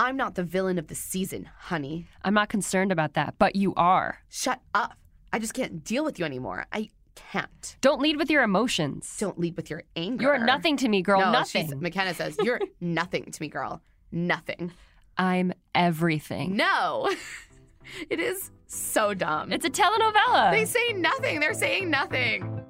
I'm not the villain of the season, honey. I'm not concerned about that, but you are. Shut up. I just can't deal with you anymore. I can't. Don't lead with your emotions. Don't lead with your anger. You're nothing to me, girl. no, nothing. Mykenna says, You're nothing to me, girl. Nothing. I'm everything. No. it is so dumb. It's a telenovela. They say nothing. They're saying nothing.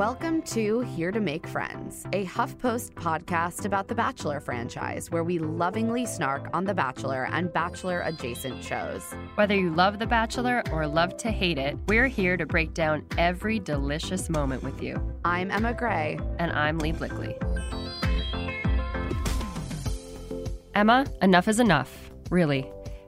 Welcome to Here to Make Friends, a HuffPost podcast about the Bachelor franchise, where we lovingly snark on The Bachelor and Bachelor adjacent shows. Whether you love The Bachelor or love to hate it, we're here to break down every delicious moment with you. I'm Emma Gray. And I'm Leigh Blickley. Emma, enough is enough, really.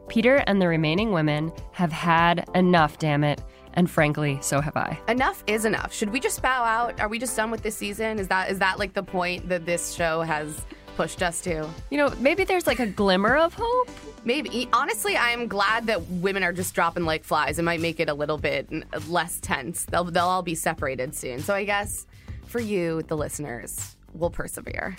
Peter and the remaining women have had enough, damn it. And frankly, so have I. Enough is enough. Should we just bow out? Are we just done with this season? Is that is that like the point that this show has pushed us to? You know, maybe there's like a glimmer of hope. Maybe. Honestly, I am glad that women are just dropping like flies. It might make it a little bit less tense. They'll they'll all be separated soon. So I guess for you, the listeners, we'll persevere.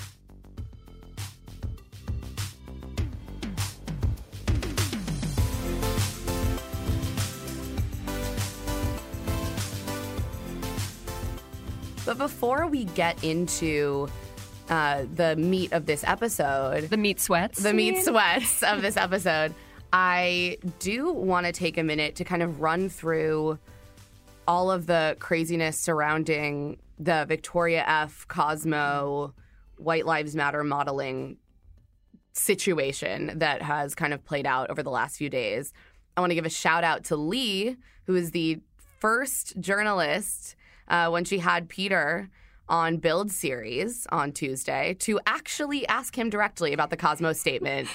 But before we get into uh, the meat of this episode, The meat sweats. the meat sweats of this episode, I do want to take a minute to kind of run through all of the craziness surrounding the Victoria F. Cosmo White Lives Matter modeling situation that has kind of played out over the last few days. I want to give a shout out to Leigh, who is the first journalist uh, when she had Peter on Build series on Tuesday to actually ask him directly about the Cosmo statement,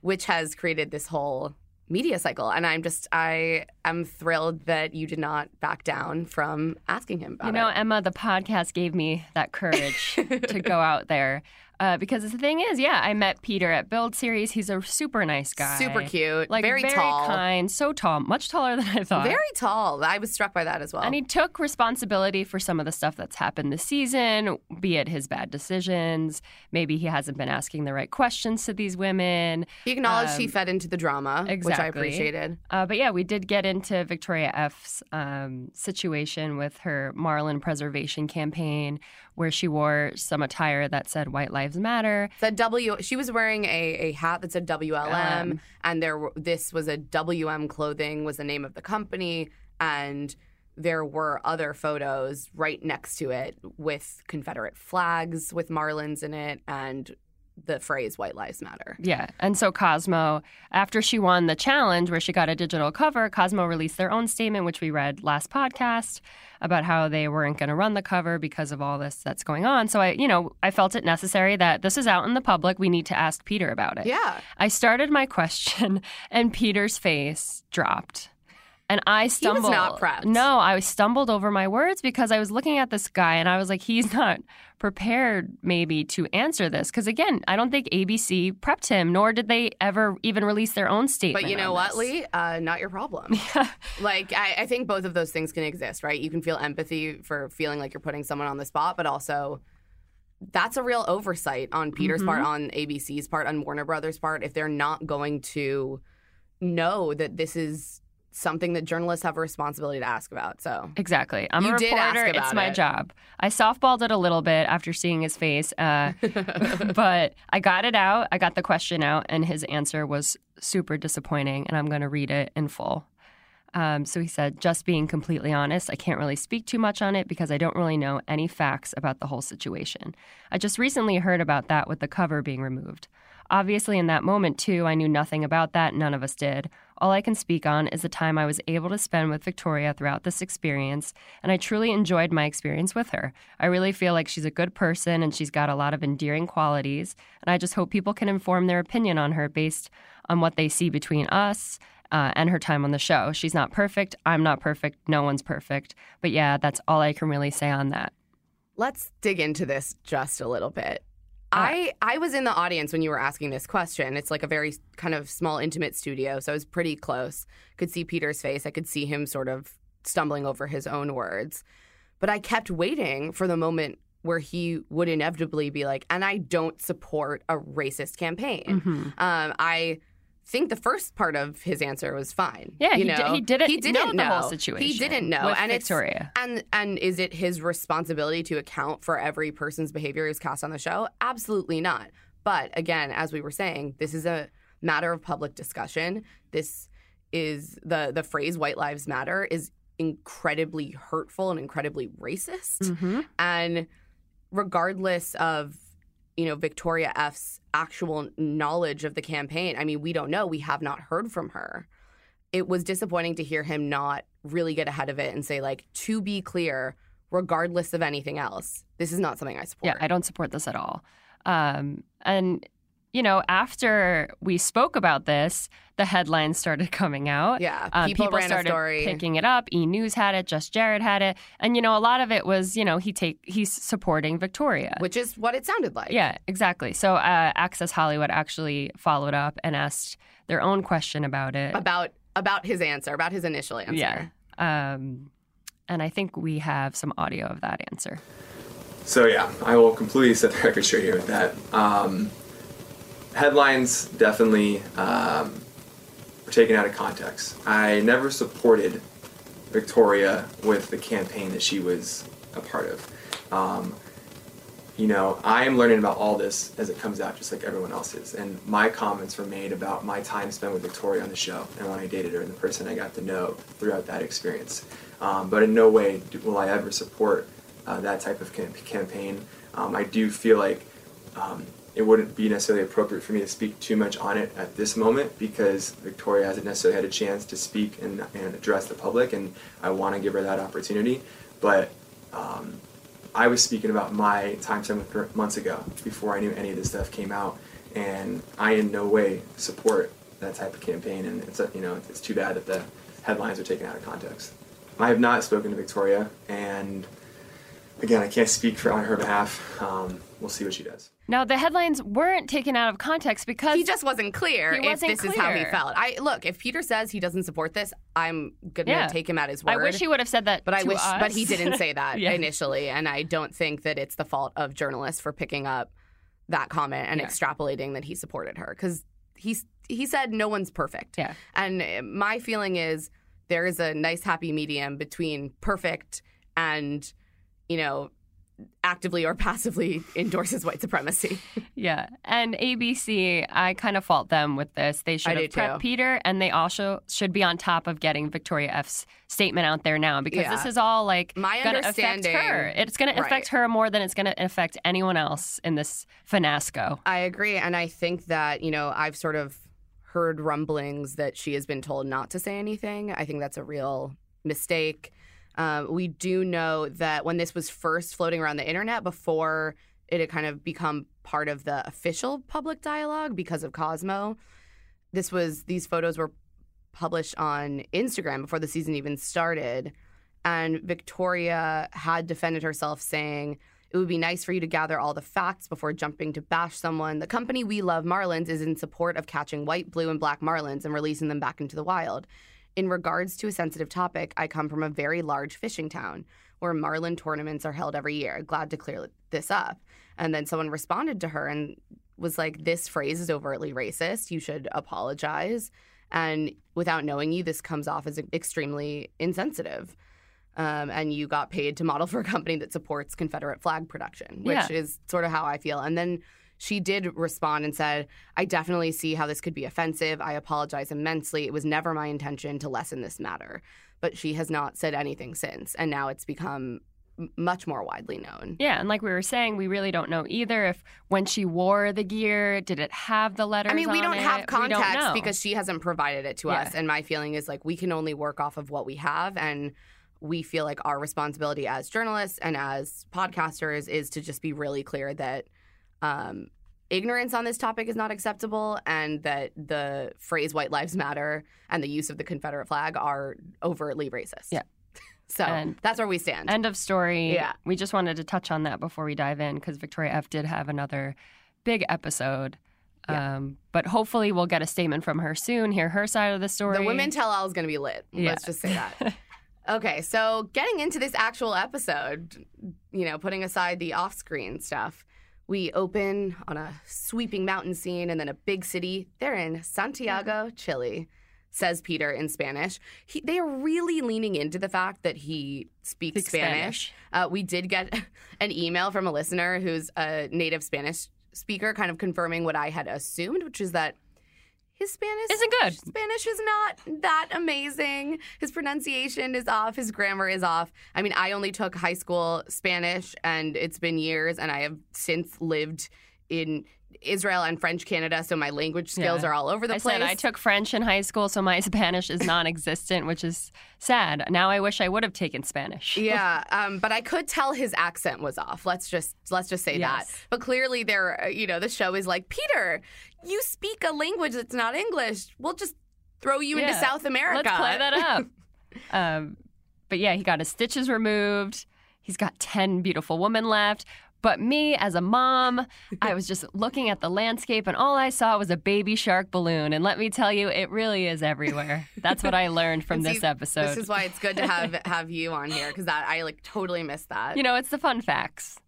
which has created this whole media cycle. And I'm just, I am thrilled that you did not back down from asking him about it. You know, it. Emma, the podcast gave me that courage to go out there. Uh, because the thing is, yeah, I met Peter at Build Series. He's a super nice guy. Super cute, Like very, very tall. kind, so tall, much taller than I thought. Very tall. I was struck by that as well. And he took responsibility for some of the stuff that's happened this season, be it his bad decisions. Maybe he hasn't been asking the right questions to these women. He acknowledged he Um, fed into the drama, which I exactly. appreciated. Uh, but yeah, we did get into Victoria F's um, situation with her Marlin preservation campaign, where she wore some attire that said "White Lives Matter." Said W. She was wearing a, a hat that said WLM, Um. and there this was a WM clothing was the name of the company, and there were other photos right next to it with Confederate flags with Marlins in it, and the phrase "White Lives Matter." Yeah. And so Cosmo, after she won the challenge where she got a digital cover, Cosmo released their own statement, which we read last podcast about how they weren't going to run the cover because of all this that's going on. So I, you know, I felt it necessary that this is out in the public. We need to ask Peter about it. Yeah, I started my question and Peter's face dropped. And I stumbled. not prepped. No, I stumbled over my words because I was looking at this guy and I was like, he's not prepared maybe to answer this. Because again, I don't think ABC prepped him, nor did they ever even release their own statement. but you know what, this. Leigh? Uh, not your problem. Yeah. like I, I think both of those things can exist, right? You can feel empathy for feeling like you're putting someone on the spot, but also that's a real oversight on Peter's part, on ABC's part, on Warner Brothers' part, if they're not going to know that this is something that journalists have a responsibility to ask about. So Exactly. I'm You a did ask reporter. It's my it. job. I softballed it a little bit after seeing his face, uh, but I got it out. I got the question out, and his answer was super disappointing. And I'm going to read it in full. Um, so he said, just being completely honest, I can't really speak too much on it because I don't really know any facts about the whole situation. I just recently heard about that with the cover being removed. Obviously, in that moment, too, I knew nothing about that. None of us did. All I can speak on is the time I was able to spend with Victoria throughout this experience, and I truly enjoyed my experience with her. I really feel like she's a good person and she's got a lot of endearing qualities, and I just hope people can inform their opinion on her based on what they see between us. Uh, and her time on the show. She's not perfect. I'm not perfect. No one's perfect. But yeah, that's all I can really say on that. Let's dig into this just a little bit. I I was in the audience when you were asking this question. It's like a very kind of small, intimate studio, so I was pretty close. Could see Peter's face. I could see him sort of stumbling over his own words. But I kept waiting for the moment where he would inevitably be like, "And I don't support a racist campaign." Mm-hmm. Um, I think the first part of his answer was fine. Yeah, you he, know? di- he didn't, He didn't know know the whole situation. He didn't know, and it's- Victoria. And and is it his responsibility to account for every person's behavior who's cast on the show? Absolutely not. But again, as we were saying, this is a matter of public discussion. This is the the phrase "white lives matter" is incredibly hurtful and incredibly racist. Mhm. And regardless of you know Victoria F's actual knowledge of the campaign, I mean, we don't know. We have not heard from her. It was disappointing to hear him not really get ahead of it and say like, to be clear, regardless of anything else, this is not something I support. Yeah, I don't support this at all. Um, and you know, after we spoke about this, the headlines started coming out. Yeah, Uh, people, ran started a story. picking it up. E News had it. Just Jared had it. And you know, a lot of it was, you know, he take he's supporting Victoria. which is what it sounded like. yeah, exactly. So uh, Access Hollywood actually followed up and asked their own question about it. about about his answer, about his initial answer. Yeah. Um, and I think we have some audio of that answer. So yeah, I will completely set the record straight here with that. Um, headlines definitely um, were taken out of context. I never supported Victoria with the campaign that she was a part of. Um, you know, I am learning about all this as it comes out, just like everyone else is. And my comments were made about my time spent with Victoria on the show and when I dated her and the person I got to know throughout that experience. Um, but in no way will I ever support uh, that type of cam- campaign. Um, I do feel like um, it wouldn't be necessarily appropriate for me to speak too much on it at this moment because Victoria hasn't necessarily had a chance to speak and, and address the public, and I want to give her that opportunity. But um, I was speaking about my time her months ago before I knew any of this stuff came out, and I in no way support that type of campaign. And it's you know it's too bad that the headlines are taken out of context. I have not spoken to Victoria, and again, I can't speak for on her behalf. Um, we'll see what she does. Now, the headlines weren't taken out of context because He just wasn't clear He wasn't this is how he felt. I look, if Peter says he doesn't support this, I'm gonna Yeah. take him at his word. I wish he would have said that. But I wish, but he didn't say that Yeah. initially, and I don't think that it's the fault of journalists for picking up that comment and Yeah. extrapolating that he supported her because he's he said no one's perfect. Yeah. and my feeling is there is a nice happy medium between perfect and you know actively or passively endorses white supremacy. Yeah, and ABC, I kind of fault them with this. They should I have prepped too. Peter, and they also should be on top of getting Victoria F's statement out there now because Yeah. this is all like My going to affect understanding- her. It's going to affect her more than it's going to affect anyone else in this finasco. I agree. And I think that, you know, I've sort of heard rumblings that she has been told not to say anything. I think that's a real mistake. Um, we do know that when this was first floating around the internet before it had kind of become part of the official public dialogue because of Cosmo, this was these photos were published on Instagram before the season even started. And Victoria had defended herself saying, it would be nice for you to gather all the facts before jumping to bash someone. The company we love, Marlins, is in support of catching white, blue, and black marlins and releasing them back into the wild. In regards to a sensitive topic, I come from a very large fishing town where marlin tournaments are held every year. Glad to clear this up. And then someone responded to her and was like, This phrase is overtly racist. You should apologize. And without knowing you, this comes off as extremely insensitive um, and you got paid to model for a company that supports Confederate flag production, which Yeah. is sort of how I feel. And then she did respond and said, I definitely see how this could be offensive. I apologize immensely. It was never my intention to lessen this matter. But she has not said anything since. And now it's become much more widely known. Yeah, and like we were saying, we really don't know either if when she wore the gear, did it have the letters? I mean, we on don't it? have We don't context because she hasn't provided it to Yeah. us. And my feeling is like we can only work off of what we have. And we feel like our responsibility as journalists and as podcasters is to just be really clear that um, ignorance on this topic is not acceptable and that the phrase white lives matter and the use of the Confederate flag are overtly racist. Yeah. So And- that's where we stand. End of story. Yeah. We just wanted to touch on that before we dive in because Victoria F did have another big episode. Yeah. Um, but hopefully we'll get a statement from her soon, hear her side of the story. The women tell all is going to be lit. Yeah. Let's just say that. okay, so getting into this actual episode, you know, putting aside the off screen stuff, we open on a sweeping mountain scene and then a big city. They're in Santiago, Chile, says Peter in Spanish. He, they are really leaning into the fact that he speaks Speaks Spanish. Uh, we did get an email from a listener who's a native Spanish speaker, kind of confirming what I had assumed, which is that his Spanish Isn't good. Spanish is not that amazing. His pronunciation is off. His grammar is off. I mean, I only took high school Spanish, and it's been years, and I have since lived in Israel and French Canada, so my language skills Yeah. are all over the I place. said I took French in high school, so my Spanish is non existent, which is sad. Now I wish I would have taken Spanish. yeah, um, but I could tell his accent was off. Let's just let's just say that. But clearly, there, uh, you know, the show is like Peter. You speak a language that's not English. We'll just throw you into South America. Let's play that up. um, but yeah, he got his stitches removed. He's got 10 beautiful women left. But me, as a mom, I was just looking at the landscape and all I saw was a baby shark balloon. And let me tell you, it really is everywhere. That's what I learned from And this episode. This is why it's good to have have you on here because that I like totally missed that. you know, it's the fun facts.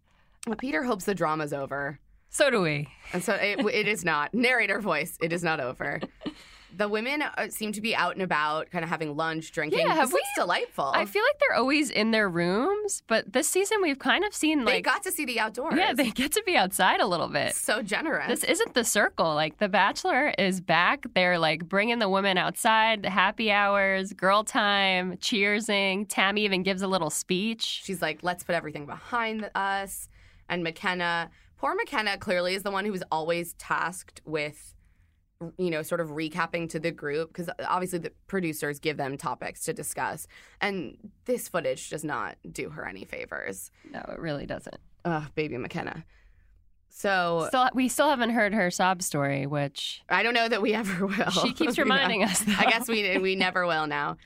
Well, Peter hopes the drama's over, So do we. and so it, it is not. Narrator voice, it is not over. The women uh, seem to be out and about, kind of having lunch, drinking. Yeah, have this we- delightful. I feel like they're always in their rooms, but this season we've kind of seen like they got to see the outdoors. yeah, they get to be outside a little bit. so generous. This isn't the circle. Like The Bachelor is back. They're like bringing the women outside, happy hours, girl time, cheersing. Tammy even gives a little speech. She's like, let's put everything behind us. And Mykenna, poor Mykenna, clearly is the one who was always tasked with, you know, sort of recapping to the group because obviously the producers give them topics to discuss. And this footage does not do her any favors. No, it really doesn't. Ugh, baby Mykenna. So Still, we still haven't heard her sob story, which I don't know that we ever will. she keeps You know? reminding us. Though. I guess we we never will now.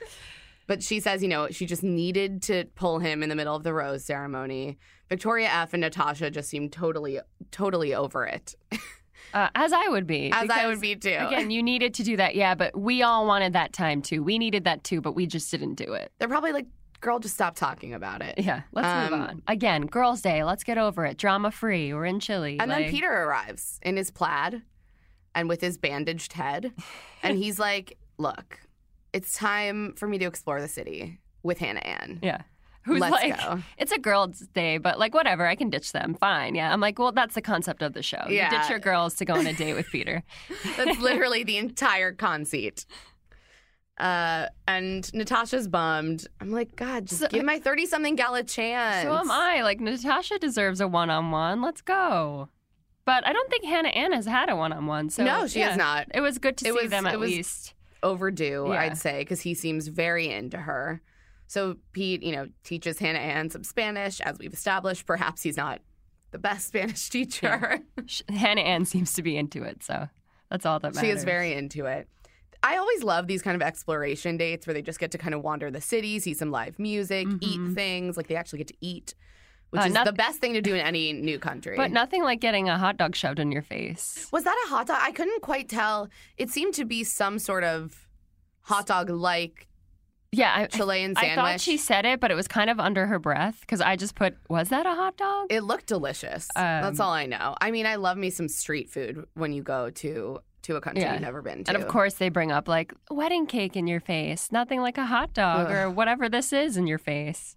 But she says, you know, she just needed to pull him in the middle of the rose ceremony. Victoria F and Natasha just seemed totally, totally over it, uh, as I would be, as I would be too. Again, you needed to do that, yeah, but we all wanted that time too. We needed that too, but we just didn't do it. They're probably like, "Girl, just stop talking about it." Yeah, let's move Um, on. Again, Girls' Day. Let's get over it. Drama free. We're in Chile. And then Peter arrives in his plaid and with his bandaged head, and he's like, "Look, it's time for me to explore the city with Hannah Ann." Yeah. Who's Let's like, go. it's a girls' day, but like, whatever, I can ditch them. Fine. Yeah. I'm like, well, that's the concept of the show. You Yeah. ditch your girls to go on a date with Peter. That's literally the entire conceit. Uh, and Natasha's bummed. I'm like, God, just So- give my 30 something gal a chance. So am I. Like, Natasha deserves a one on one. Let's go. But I don't think Hannah Ann has had a one on one. So No, she has not. It was good to It see was- them it at was- least. Overdue, Yeah. I'd say, because he seems very into her. So Pete, you know, teaches Hannah Ann some Spanish, as we've established. Perhaps he's not the best Spanish teacher. Sh- Hannah Ann seems to be into it. So that's all that matters. she is very into it. I always love these kind of exploration dates where they just get to kind of wander the city, see some live music, eat things. Like they actually get to eat, which Uh, is not- the best thing to do in any new country. But nothing like getting a hot dog shoved in your face. Was that a hot dog? I couldn't quite tell. It seemed to be some sort of hot dog like Yeah. I, Chilean sandwich. I thought she said it, but it was kind of under her breath because I just put, was that a hot dog? it looked delicious. Um, That's all I know. I mean, I love me some street food when you go to to a country Yeah. you've never been to. And of course, they bring up like wedding cake in your face, nothing like a hot dog or whatever this is in your face.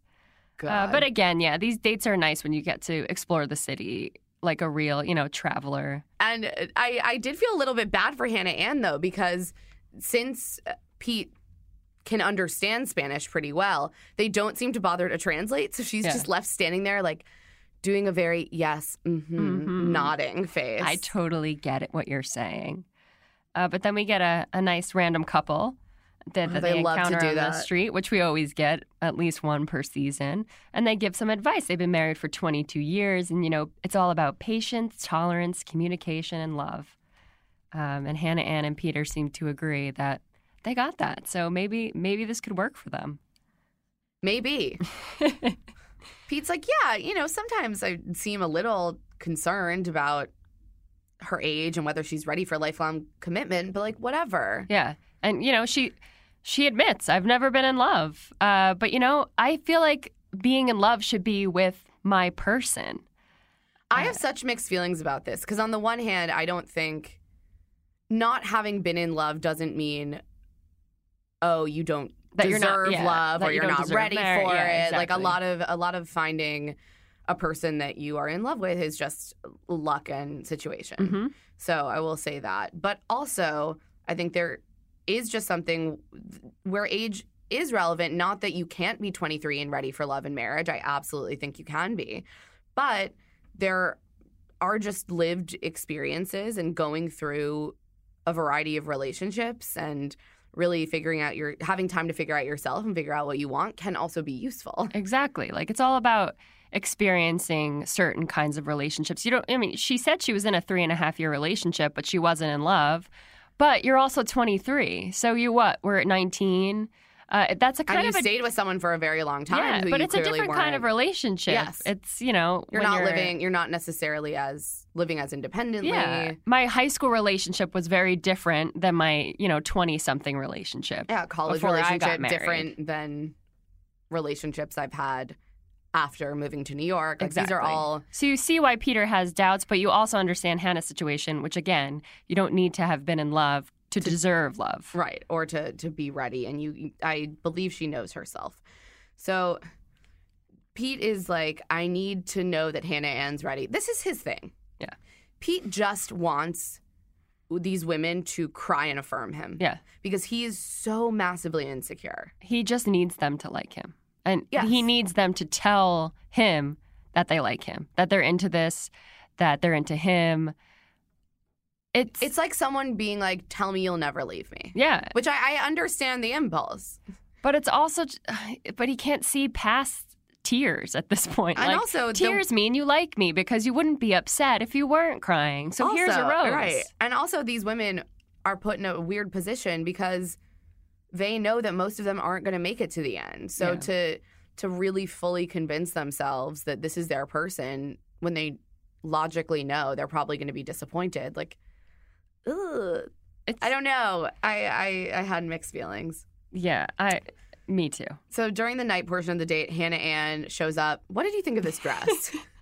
Uh, but again, yeah, these dates are nice when you get to explore the city like a real, you know, traveler. And I, I did feel a little bit bad for Hannah Ann though because since uh, Pete can understand Spanish pretty well. They don't seem to bother to translate, so she's Yeah. just left standing there like doing a very yes, mm-hmm, Mhm. nodding face. I totally get it what you're saying. Uh, but then we get a, a nice random couple that, Oh, that they they, love to encounter on the street, which we always get at least one per season. And they give some advice. They've been married for 22 years, and you know it's all about patience, tolerance, communication, and love. Um, and Hannah Ann and Peter seem to agree that they got that. So maybe maybe this could work for them. Maybe. Pete's like, yeah, you know, sometimes I seem a little concerned about her age and whether she's ready for lifelong commitment, but like, whatever. Yeah. And you know, she she admits, I've never been in love. Uh, but you know, I feel like being in love should be with my person. I have such mixed feelings about this because, on the one hand, I don't think not having been in love doesn't mean, oh, you don't That you're deserve not- yeah, love or you you're don't ready for Yeah, it. Like a lot of a lot of finding a person that you are in love with is just luck and situation. Mhm. So I will say that. But also, I think there is just something where age is relevant. Not that you can't be 23 and ready for love and marriage. I absolutely think you can be. But there are just lived experiences and going through a variety of relationships and really figuring out your having time to figure out yourself and figure out what you want can also be useful. Exactly. Like it's all about experiencing certain kinds of relationships. You don't I mean, she said she was in a three and a half year relationship, but she wasn't in love. But you're also 23. So you what? We're at 19. Uh, that's a kind and you of a stayed with someone for a very long time. yeah, but you it's a different kind of relationship. Yes. It's you know You're not living. You're not necessarily as living as independently. Yeah, my high school relationship was very different than my you know 20 something relationship. Yeah, college Before I got relationship different than relationships I've had after moving to New York. Like, These are Exactly. all So you see why Peter has doubts, but you also understand Hannah's situation, which again, you don't need to have been in love to, deserve love. right or to to be ready and you I believe she knows herself. So Pete is like I need to know that Hannah Ann's ready. This is his thing. Yeah. Pete just wants these women to cry and affirm him. Yeah. Because he is so massively insecure. He just needs them to like him. And Yes. he needs them to tell him that they like him, that they're into this, that they're into him. It's, It's like someone being like, "Tell me you'll never leave me," yeah, which I, I understand the impulse. but it's also, but he can't see past tears at this point. And Like, also, the- tears mean you like me because you wouldn't be upset if you weren't crying. So here's a Also, rose. Right. And also, these women are put in a weird position because they know that most of them aren't going to make it to the end. So Yeah. to to really fully convince themselves that this is their person when they logically know they're probably going to be disappointed, like, ugh. It's, I don't know. I, I I had mixed feelings. Yeah, I. Me too. So during the night portion of the date, Hannah Ann shows up. What did you think of this dress?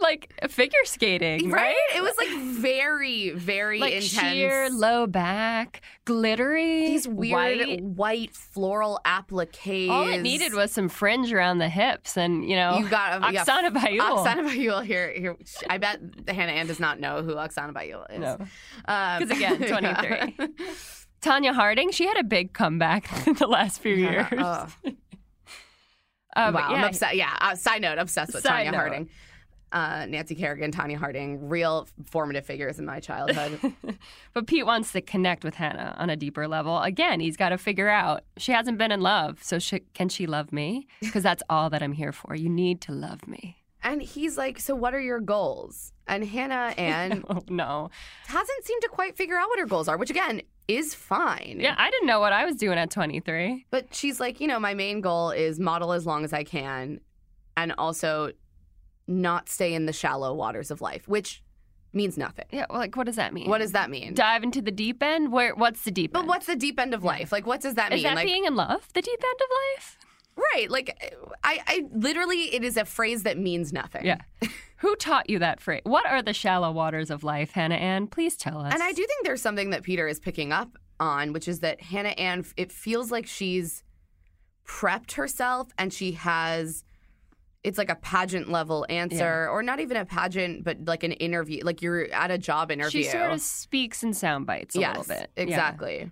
Like figure skating, right? right? It was like very, very like intense. sheer low back, glittery. these weird white. white, floral appliques. All it needed was some fringe around the hips, and you know, you got um, yeah, Oksana Bayul. Oksana Bayul here. Here, I bet Hannah Ann does not know who Oksana Bayul is. No. Um, 'Cause again, 23. Tonya Harding, she had a big comeback in the last few years. Oh, Uh, wow, yeah, I'm upset. Yeah. Uh, side note, obsessed with Side Tonya note. Harding. Uh, Nancy Kerrigan, Tonya Harding, real formative figures in my childhood. But Pete wants to connect with Hannah on a deeper level. Again, he's got to figure out she hasn't been in love, so she, can she love me? Because that's all that I'm here for. You need to love me. and he's like, "So, what are your goals?" And Hannah and Oh no, hasn't seemed to quite figure out what her goals are, which again is fine. yeah, I didn't know what I was doing at 23. But she's like, you know, my main goal is model as long as I can and also not stay in the shallow waters of life, which means nothing. Yeah, well, like what does that mean? What does that mean? dive into the deep end? Where? What's the deep But end? what's the deep end of life? Like, what does that mean? Is that like, being in love? The deep end of life? right? Like, I, I literally, it is a phrase that means nothing. Yeah. Who taught you that phrase? What are the shallow waters of life, Hannah Ann? Please tell us. And I do think there's something that Peter is picking up on, which is that Hannah Ann, it feels like she's prepped herself and she has. It's like a pageant level answer, or not even a pageant, but like an interview. Like you're at a job interview. She sort of speaks in sound bites a yes, little bit. Yeah. Exactly.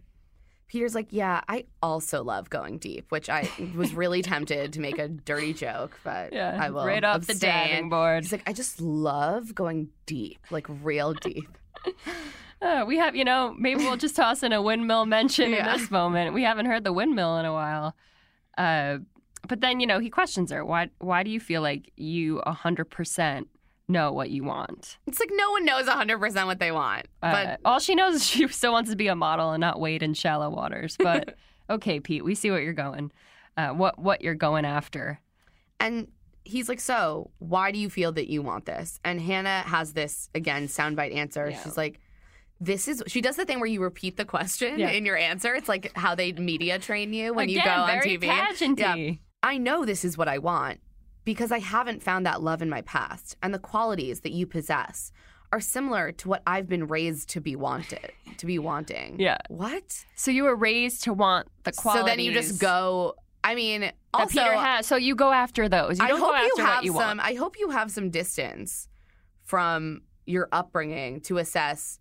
Peter's like, yeah, I also love going deep, which I was really tempted to make a dirty joke, but Yeah, I will right off the abstain. diving board. He's like, I just love going deep, like real deep. Uh, we have, you know, maybe we'll just toss in a windmill mention Yeah. in this moment. We haven't heard the windmill in a while. Uh, but then, you know, he questions her. Why? Why do you feel like you hundred percent know what you want? It's like no one knows 100% what they want. Uh, But all she knows is she still wants to be a model and not wade in shallow waters. But okay, Pete, we see what you're going. Uh, what what you're going after? And he's like, So, why do you feel that you want this? And Hannah has this, again, soundbite answer. Yeah. She's like, This is, she does the thing where you repeat the question Yeah. in your answer. It's like how they media train you when you Again, go on TV. pageanty. I know this is what I want because I haven't found that love in my past. And the qualities that you possess are similar to what I've been raised to be wanted, to be wanting. Yeah. What? So you were raised to want the qualities. So then you just go, I mean, that also, Peter has. So you go after those. You I hope you have you some. want. I hope you have some distance from your upbringing to assess,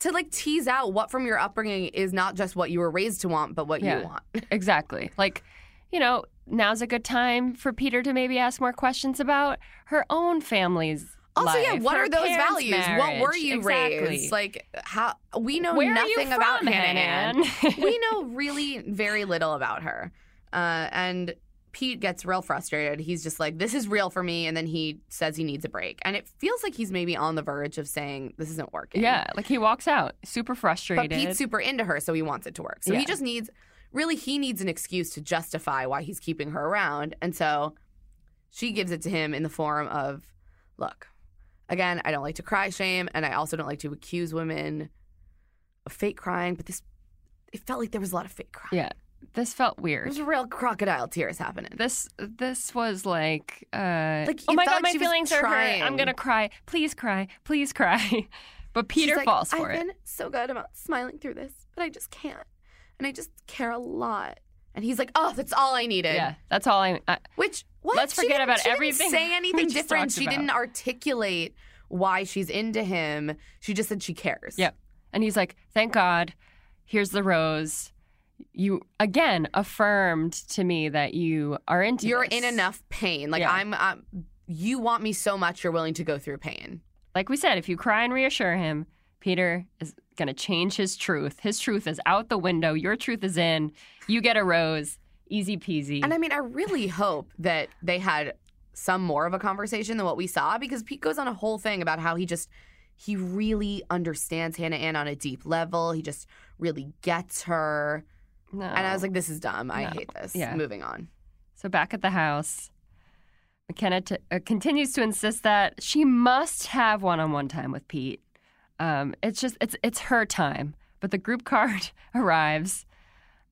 to like tease out what from your upbringing is not just what you were raised to want, but what Yeah. you want. Exactly. Like, you know, now's a good time for Peter to maybe ask more questions about her own family's. Also, yeah, what are those values? What were you exactly. raised? Like how we know Where nothing about from, Hannah Ann. Ann? we know really very little about her. Uh, and Pete gets real frustrated. He's just like, "This is real for me," and then he says he needs a break. And it feels like he's maybe on the verge of saying, "This isn't working." yeah, like he walks out super frustrated. But. Pete's super into her, so he wants it to work. So he just needs, really, he needs an excuse to justify why he's keeping her around. And so she gives it to him in the form of, look, again, I don't like to cry shame, and I also don't like to accuse women of fake crying, but this, it felt like there was a lot of fake crying. yeah, this felt There weird. was real crocodile tears happening. This this was like, uh, Like, oh my god, like my feelings are hurt. I'm gonna cry. Please cry. Please cry. But Peter She's like, falls for it. I've it. been so good about smiling through this, but I just can't. And I just care a lot. And he's like, oh, that's all I needed. Yeah, that's all I. I Which what? Let's She forget didn't- about she didn't everything say anything different. She about. didn't articulate why she's into him. She just said she cares. Yep. And he's like, thank God, here's the rose. You again affirmed to me that you are into You're this. in enough pain. Like Yeah. I'm, I'm. You want me so much, you're willing to go through pain. Like we said, if you cry and reassure him, Peter is going to change his truth. His truth is out the window. Your truth is in. You get a rose. Easy peasy. And I mean, I really hope that they had some more of a conversation than what we saw because Pete goes on a whole thing about how he just he really understands Hannah Ann on a deep level. He just really gets her. no. And I was like, this is dumb. I No. hate this. Yeah. Moving on. So back at the house, Mykenna t- uh, continues to insist that she must have one-on-one time with Pete. Um, it's just it's it's her time. But the group card arrives,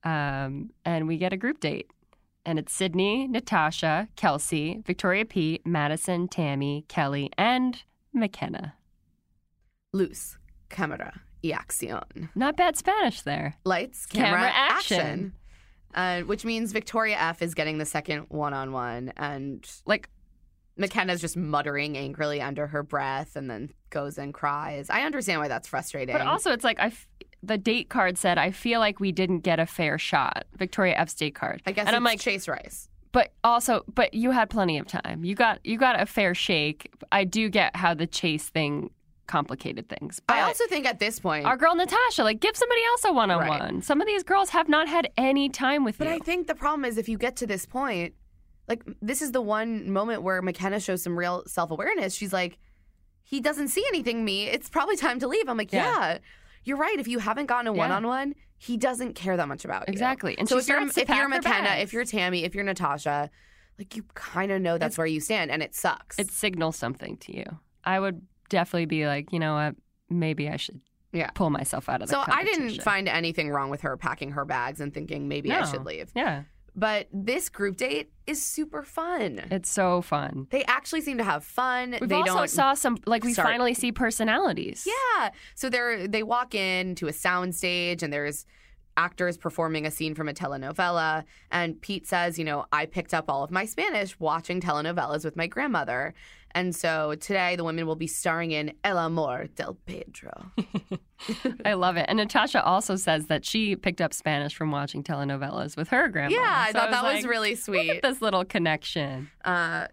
um, and we get a group date. And it's Sydney, Natasha, Kelsey, Victoria P, Madison, Tammy, Kelly, and Mykenna. Luz, camera, y acción. Not bad Spanish there. Lights, camera, Camera, action. action. Uh, which means Victoria F is getting the second one on one, and Like Mykenna's just muttering angrily under her breath and then goes and cries. I understand why that's frustrating. But also, it's like I, f- the date card said, "I feel like we didn't get a fair shot." Victoria F's date card, I guess and it's I'm like, Chase Rice. but also, but you had plenty of time. You got you got a fair shake. I do get how the chase thing complicated things. But I also think at this point, our girl Natasha, like, give somebody else a one on one. Some of these girls have not had any time with but you. I think the problem is if you get to this point, like this is the one moment where Mykenna shows some real self awareness. She's like, he doesn't see anything me. It's probably time to leave. I'm like, Yeah. yeah, you're right. If you haven't gotten a one on one, he doesn't care that much about you. Exactly. And so if you're if you're Mykenna, bags. if you're Tammy, if you're Natasha, like you kind of know that's where you stand, and it sucks. it signals something to you. I would definitely be like, you know what? Maybe I should Yeah. pull myself out of the so I didn't find anything wrong with her packing her bags and thinking maybe I should leave. Yeah, But this group date is super fun. it's so fun. They actually seem to have fun. We've they also saw some like we finally see personalities. Yeah. So they're they walk in to a sound stage and there's actors performing a scene from a telenovela and Pete says, you know, I picked up all of my Spanish watching telenovelas with my grandmother. And so today the women will be starring in El Amor del Pedro. I love it. And Natasha also says that she picked up Spanish from watching telenovelas with her grandma. yeah, I thought that was like, really Look sweet. this little connection. Uh,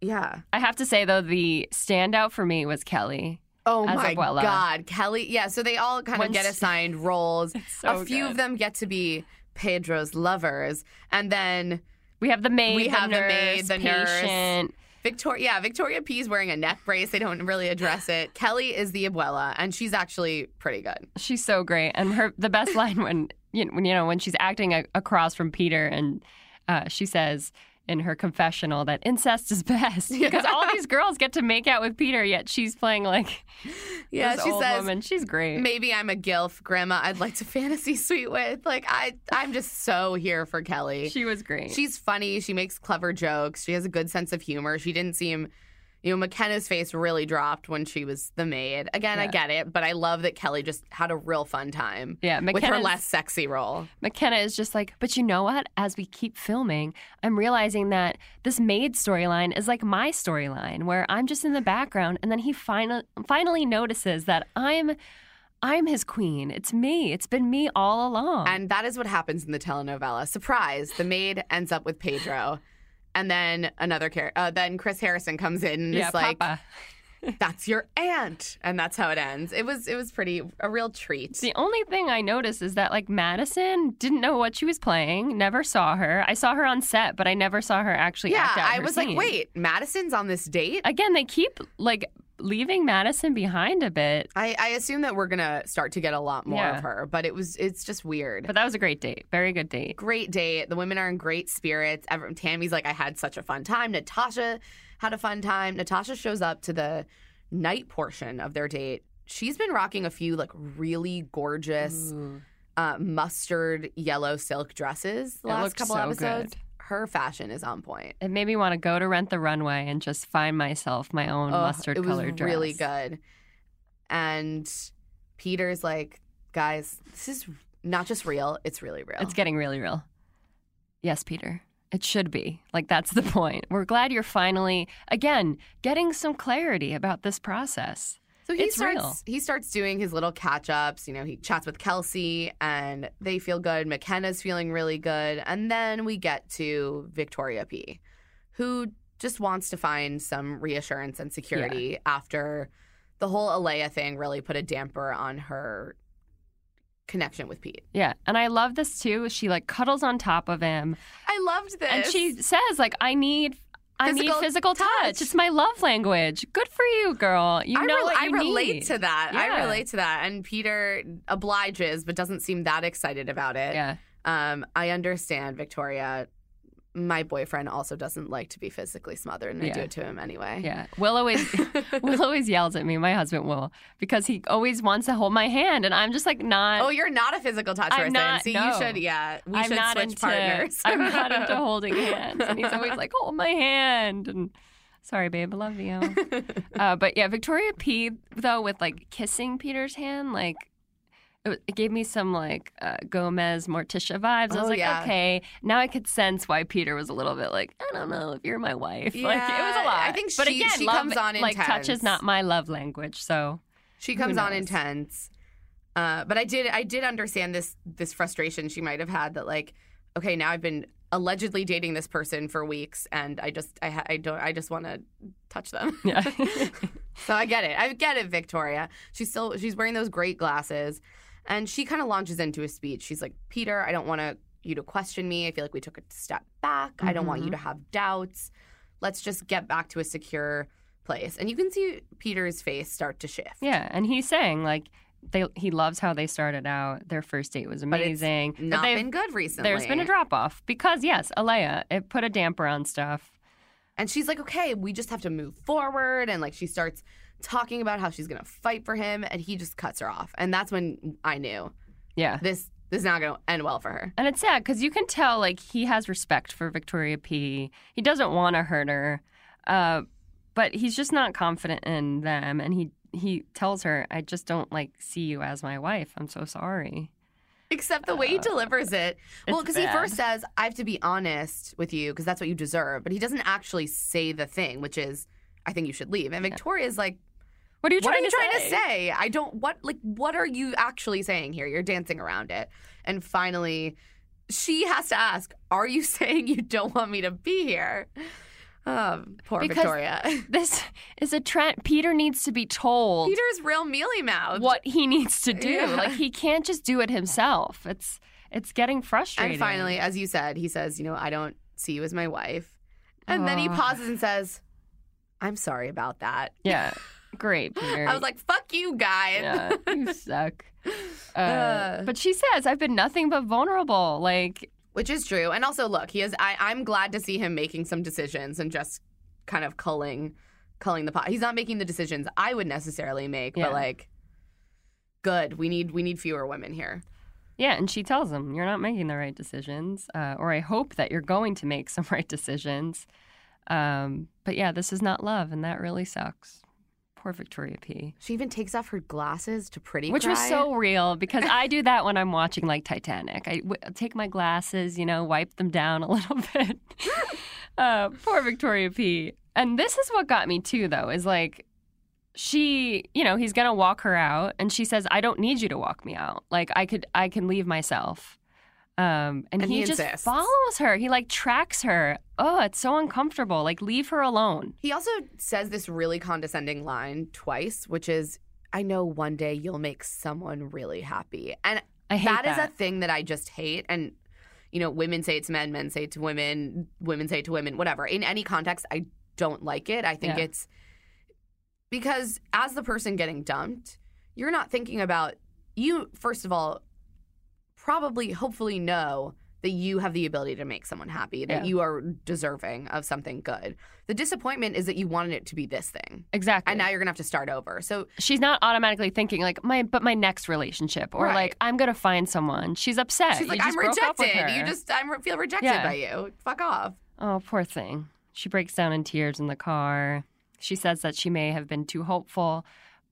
yeah. I have to say though, the standout for me was Kelly. Oh my Abuela. God, Kelly. Yeah, so they all kind of get assigned roles. so a few good. of them get to be Pedro's lovers, and then We have the maid, We the have the nurse, maid, the nurse. Victoria. Yeah, Victoria P is wearing a neck brace. They don't really address it. Kelly is the abuela, and she's actually pretty good. She's so great, and her the best line when you know, when you know when she's acting a, across from Peter, and uh, she says in her confessional that incest is best because all these girls get to make out with Peter, yet she's playing like Yeah, she says. woman. She's great. Maybe I'm a gilf, Grandma. I'd like to fantasy suite with. Like I, I'm just so here for Kelly. She was great. She's funny. She makes clever jokes. She has a good sense of humor. She didn't seem, you know, Mykenna's face really dropped when she was the maid. Again, I get it, but I love that Kelly just had a real fun time yeah, with her less sexy role. Mykenna is just like, but you know what? As we keep filming, I'm realizing that this maid storyline is like my storyline, where I'm just in the background, and then he finally finally notices that I'm I'm his queen. It's me. It's been me all along. And that is what happens in the telenovela. Surprise! The maid ends up with Pedro, and then another character. Uh, then Chris Harrison comes in and yeah, is like, Papa. "That's your aunt," and that's how it ends. It was it was pretty a real treat. The only thing I noticed is that like Madison didn't know what she was playing. Never saw her. I saw her on set, but I never saw her actually yeah, act out I was scene. like, "Wait, Madison's on this date." Again, they keep like leaving Madison behind a bit. I, I assume that we're gonna start to get a lot more Yeah. of her, but it was it's just weird. But that was a great date. Very good date. great date. The women are in great spirits. Everyone, Tammy's like, I had such a fun time. Natasha had a fun time. Natasha shows up to the night portion of their date. She's been rocking a few like really gorgeous uh, mustard yellow silk dresses the It last couple so episodes. good. Her fashion is on point. It made me want to go to Rent the Runway and just find myself my own Ugh, mustard it was colored dress. really good. And Peter's like, guys, this is not just real; it's really real. It's getting really real. Yes, Peter. It should be. Like, that's the point. We're glad you're finally, again, getting some clarity about this process. So he It's starts real. he starts doing his little catch ups. You know, he chats with Kelsey and they feel good. Mykenna's feeling really good. And then we get to Victoria P, who just wants to find some reassurance and security after the whole Alayah thing really put a damper on her connection with Pete. Yeah. And I love this too. She like cuddles on top of him I loved this. and she says, like, I need. I need Physical touch. touch. It's my love language. Good for you, girl. You I, know what I you relate need. to that. I relate to that. And Peter obliges, but doesn't seem that excited about it. Yeah. Um, I understand, Victoria. My boyfriend also doesn't like to be physically smothered, and I do it to him anyway. Yeah. Will always Will always yells at me, my husband will, because he always wants to hold my hand and I'm just like not Oh, you're not a physical touch I'm person. not- See, no. you should. Yeah, we I'm should not switch into partners. I'm not into holding hands. And he's always like, hold my hand and sorry, babe, I love you. uh, but yeah, Victoria P though with like kissing Peter's hand, like it, it gave me some like uh, Gomez Morticia vibes. I was Oh, like, yeah. okay, now I could sense why Peter was a little bit like, I don't know if you're my wife. like it was a lot. I think but she- again, she love, comes on like touch is not my love language. So she comes on intense. Uh, but I did, I did understand this this frustration she might have had that like, okay, now I've been allegedly dating this person for weeks, and I just, I, ha- I don't, I just want to touch them. yeah. So I get it. I get it, Victoria. She's still she's wearing those great glasses. And she kind of launches into a speech. She's like, Peter, I don't want to you to question me. I feel like we took a step back. I don't want you mm-hmm. to have doubts. Let's just get back to a secure place. And you can see Peter's face start to shift. Yeah, and he's saying like they he loves how they started out. Their first date was But amazing. But Not they've- been good recently. There's been a drop off because yes, Alayah it put a damper on stuff. And she's like, okay, we just have to move forward. And like she starts talking about how she's gonna fight for him, and he just cuts her off. And that's when I knew Yeah. this this is not gonna end well for her. And it's sad because you can tell like he has respect for Victoria P. He doesn't want to hurt her, uh, but he's just not confident in them. And he he tells her, "I just don't like see you as my wife. I'm so sorry." Except the way he delivers it. Well, Uh, it's because he first says, I have to be honest with you because that's what you deserve. But he doesn't actually say the thing, which is, I think you should leave. And Victoria's like, What are you what trying, are you to, trying say? to say? I don't what like what are you actually saying here? You're dancing around it. And finally, she has to ask, "Are you saying you don't want me to be here?" Um, poor Because- Victoria. This is a trend. Peter needs to be told Peter's real mealy mouth. what he needs to do. Yeah. Like he can't just do it himself. It's it's getting frustrating. And finally, as you said, he says, "You know, I don't see you as my wife." And then he pauses and says, "I'm sorry about that." yeah, great, Peter. I was like, "Fuck you, guy." yeah, you suck. Uh, Uh. but she says, "I've been nothing but vulnerable." Like, Which is true. And also, look, he is. I, I'm glad to see him making some decisions and just kind of culling, culling the pot. He's not making the decisions I would necessarily make, Yeah. but like, good. We need we need fewer women here. yeah, and she tells him, "You're not making the right decisions, uh, or I hope that you're going to make some right decisions." Um, but yeah, this is not love, and that really sucks. Poor Victoria P. She even takes off her glasses to pretty much. Which was so real because I do that when I'm watching like Titanic. I w- take my glasses, you know, wipe them down a little bit. uh, poor Victoria P. And this is what got me too, though, is like she, you know, he's gonna walk her out, and she says, "I don't need you to walk me out. Like I could, I can leave myself." Um, and, And he, he just follows her. He like tracks her. Oh, it's so uncomfortable. Like leave her alone. He also says this really condescending line twice, which is, "I know one day you'll make someone really happy," and that that. is a thing that I just hate. And you know, women say it to men, men say it to women, women say it to women, whatever. In any context, I don't like it. I think Yeah. it's because as the person getting dumped, you're not thinking about you. First of all, probably, hopefully, know that you have the ability to make someone happy, that Yeah. you are deserving of something good. The disappointment is that you wanted it to be this thing. exactly. And now you're gonna have to start over. So she's not automatically thinking like my but my next relationship or Right. like I'm gonna find someone. She's upset. she's like, "I'm just broke up with rejected. You just, I feel rejected Yeah. by you. Fuck off." oh poor thing. She breaks down in tears in the car. She says that she may have been too hopeful,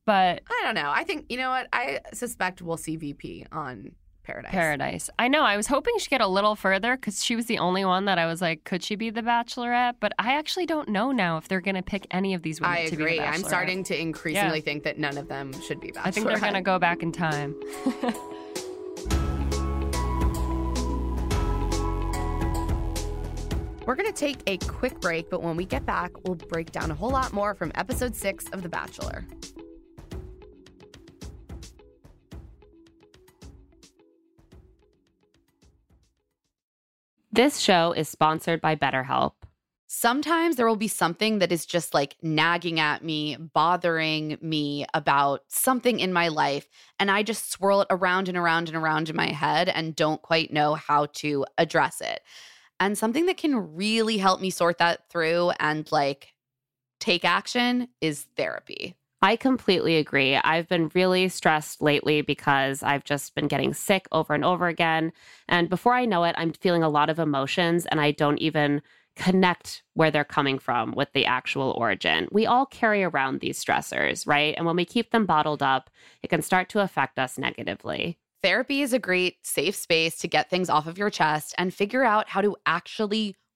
but I don't know. I think you know what. I suspect we'll see VP on Paradise. Paradise. I know. I was hoping she'd get a little further because she was the only one that I was like, could she be the Bachelorette? But I actually don't know now if they're gonna pick any of these women I to be agree. I'm starting to increasingly Yeah. think that none of them should be Bachelorette. I think they're gonna go back in time. We're going to take a quick break, but when we get back, we'll break down a whole lot more from episode six of The Bachelor. This show is sponsored by BetterHelp. sometimes there will be something that is just like nagging at me, bothering me about something in my life. And I just swirl it around and around and around in my head and don't quite know how to address it. And something that can really help me sort that through and like take action is therapy. I completely agree. I've been really stressed lately because I've just been getting sick over and over again. And before I know it, I'm feeling a lot of emotions and I don't even connect where they're coming from with the actual origin. We all carry around these stressors, right? And when we keep them bottled up, it can start to affect us negatively. Therapy is a great safe space to get things off of your chest and figure out how to actually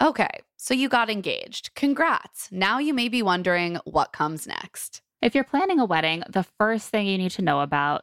Okay, so you got engaged. Congrats. Now you may be wondering what comes next. If you're planning a wedding, the first thing you need to know about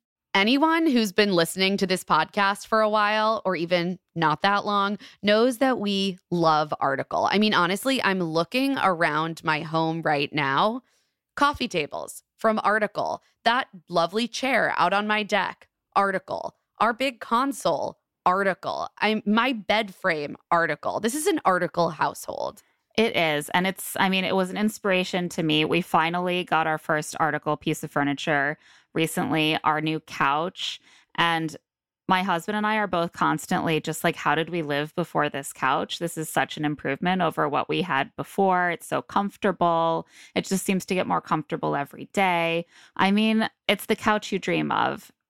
Anyone who's been listening to this podcast for a while or even not that long knows that we love Article. I mean, honestly, I'm looking around my home right now. Coffee tables from Article, that lovely chair out on my deck, Article, our big console, Article, I'm my bed frame, Article. This is an Article household. It is. And it's, I mean, it was an inspiration to me. We finally got our first article piece of furniture recently, our new couch. And my husband and I are both constantly just like, how did we live before this couch? This is such an improvement over what we had before. It's so comfortable. It just seems to get more comfortable every day. I mean, it's the couch you dream of.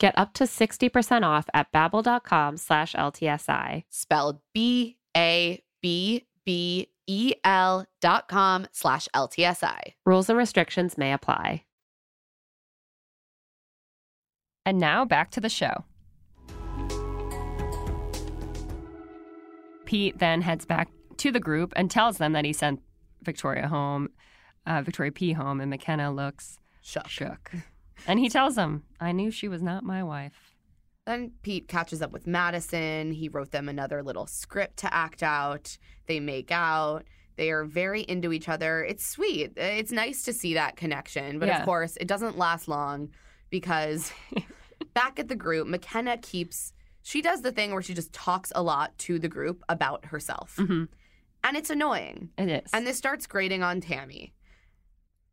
Get up to 60% off at babbel.com slash LTSI. Spelled B-A-B-B-E-L dot com slash LTSI. Rules and restrictions may apply. And now back to the show. Pete then heads back to the group and tells them that he sent Victoria home, uh, Victoria P home, and Mykenna looks Shook. shook. And he tells him, I knew she was not my wife. Then Pete catches up with Madison. He wrote them another little script to act out. They make out. They are very into each other. It's sweet. It's nice to see that connection. But Yeah. of course, it doesn't last long because back at the group, Mykenna keeps, she does the thing where she just talks a lot to the group about herself. Mhm. And it's annoying. It is. And this starts grating on Tammy.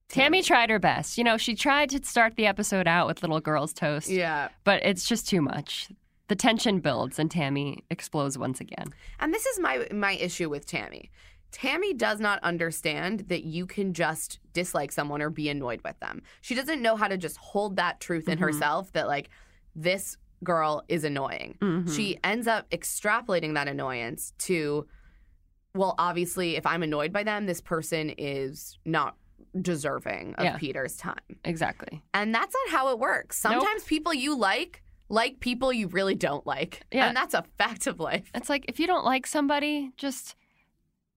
Tammy tried her best. You know, she tried to start the episode out with little girls toast, Yeah. but it's just too much. The tension builds and Tammy explodes once again. And this is my my issue with Tammy. Tammy does not understand that you can just dislike someone or be annoyed with them. She doesn't know how to just hold that truth in Mhm. herself that like this girl is annoying. Mhm. She ends up extrapolating that annoyance to well, obviously if I'm annoyed by them, this person is not deserving of Yeah. Peter's time. Exactly. And that's not how it works. Nope. Sometimes people you like like people you really don't like. Yeah. And that's a fact of life. It's like if you don't like somebody, just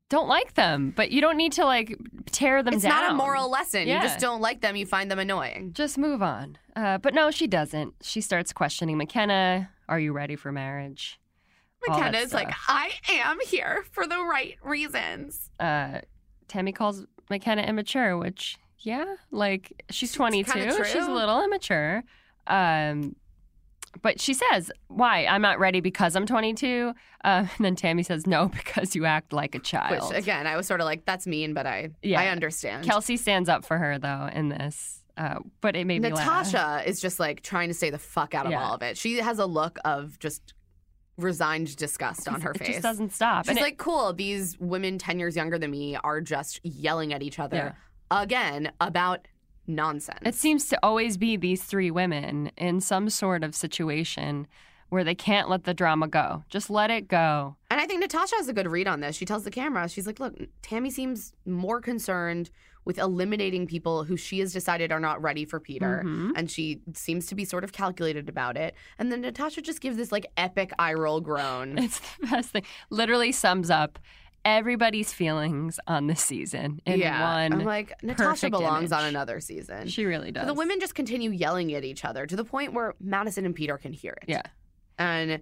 don't like them. But you don't need to like tear them it's down. It's not a moral lesson. You just don't like them. You find them annoying. Just move on. Uh, but no, she doesn't. She starts questioning Mykenna. Are you ready for marriage? That Mykenna's like. I am here for the right reasons. uh, Tammy calls Mykenna immature, which yeah, like she's 22. She's a little immature. Um, but she says, "Why? I'm not ready because I'm 22." Uh, and then Tammy says, "No, because you act like a child." Which again, I was sort of like, that's mean, but I Yeah. I understand. Kelsey stands up for her though in this, uh, but it made me laugh. Natasha is just like trying to stay the fuck out of Yeah. all of it. She has a look of just resigned disgust on her face. it just doesn't stop. She's And it- like, cool, these women 10 years younger than me are just yelling at each other again about nonsense. It seems to always be these three women in some sort of situation where they can't let the drama go. Just let it go. And I think Natasha has a good read on this. She tells the camera, she's like, look, Tammy seems more concerned with eliminating people who she has decided are not ready for Peter. Mhm. And she seems to be sort of calculated about it. And then Natasha just gives this like epic eye roll groan. It's the best thing. Literally sums up everybody's feelings on this season in yeah. one. I'm like, Natasha belongs on another season. she really does. the women just continue yelling at each other to the point where Madison and Peter can hear it. Yeah. And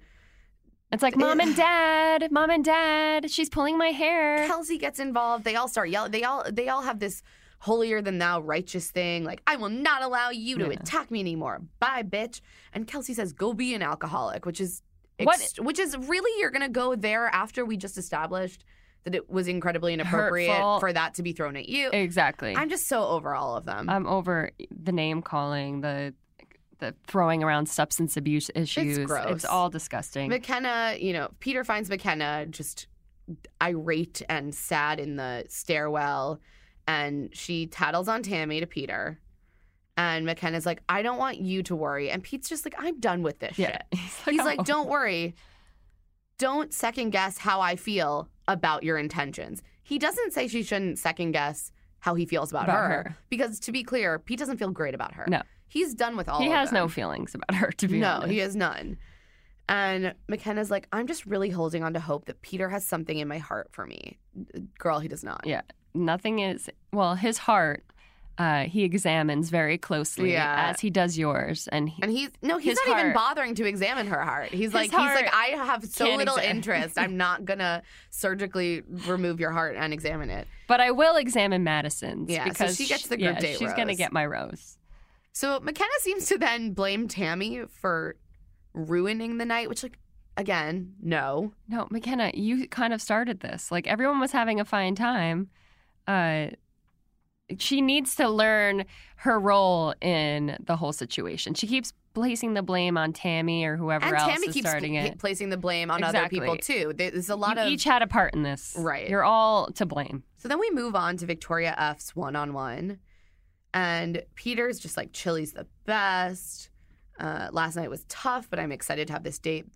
It's like mom and dad, mom and dad. She's pulling my hair. Kelsey gets involved. They all start yelling. They all they all have this holier than thou righteous thing. Like I will not allow you to Yeah. attack me anymore. Bye, bitch. And Kelsey says, "Go be an alcoholic," which is What- ex- which is really you're gonna go there after we just established that it was incredibly inappropriate Hurtful. for that to be thrown at you. Exactly. I'm just so over all of them. I'm over the name calling, the the throwing around substance abuse issues. It's gross. It's all disgusting. Mykenna, you know, Peter finds Mykenna just irate and sad in the stairwell, and she tattles on Tammy to Peter. And Mykenna's like, I don't want you to worry. And Pete's just like, I'm done with this yeah. shit. He's He's "I'm like, over don't worry. Don't second guess how I feel about your intentions. He doesn't say she shouldn't second guess how he feels about, About her, her. Because to be clear, Pete doesn't feel great about her. No. He's done with all of that. He has no feelings about her, to be no, honest. he has none. And Mykenna's like, I'm just really holding on to hope that Peter has something in my heart for me. Girl, he does not. Yeah. Nothing is, well, his heart, uh, he examines very closely Yeah. as he does yours. And he, And he's no, he's not even bothering to examine her heart. He's like, he's like, I have so little exam- interest. I'm not gonna surgically remove your heart and examine it. but I will examine Madison's. Yeah, so because she gets the yeah, group date She's going to get my rose. So Mykenna seems to then blame Tammy for ruining the night, which like again, no. No, Mykenna, you kind of started this. Like everyone was having a fine time. Uh, she needs to learn her role in the whole situation. She keeps placing the blame on Tammy or whoever and else Tammy is keeps starting it. placing the blame on other people too. There's a lot you of each had a part in this. Right. You're all to blame. So then we move on to Victoria F's one on one. And Peter's just like, Chile's the best. Uh, last night was tough, but I'm excited to have this date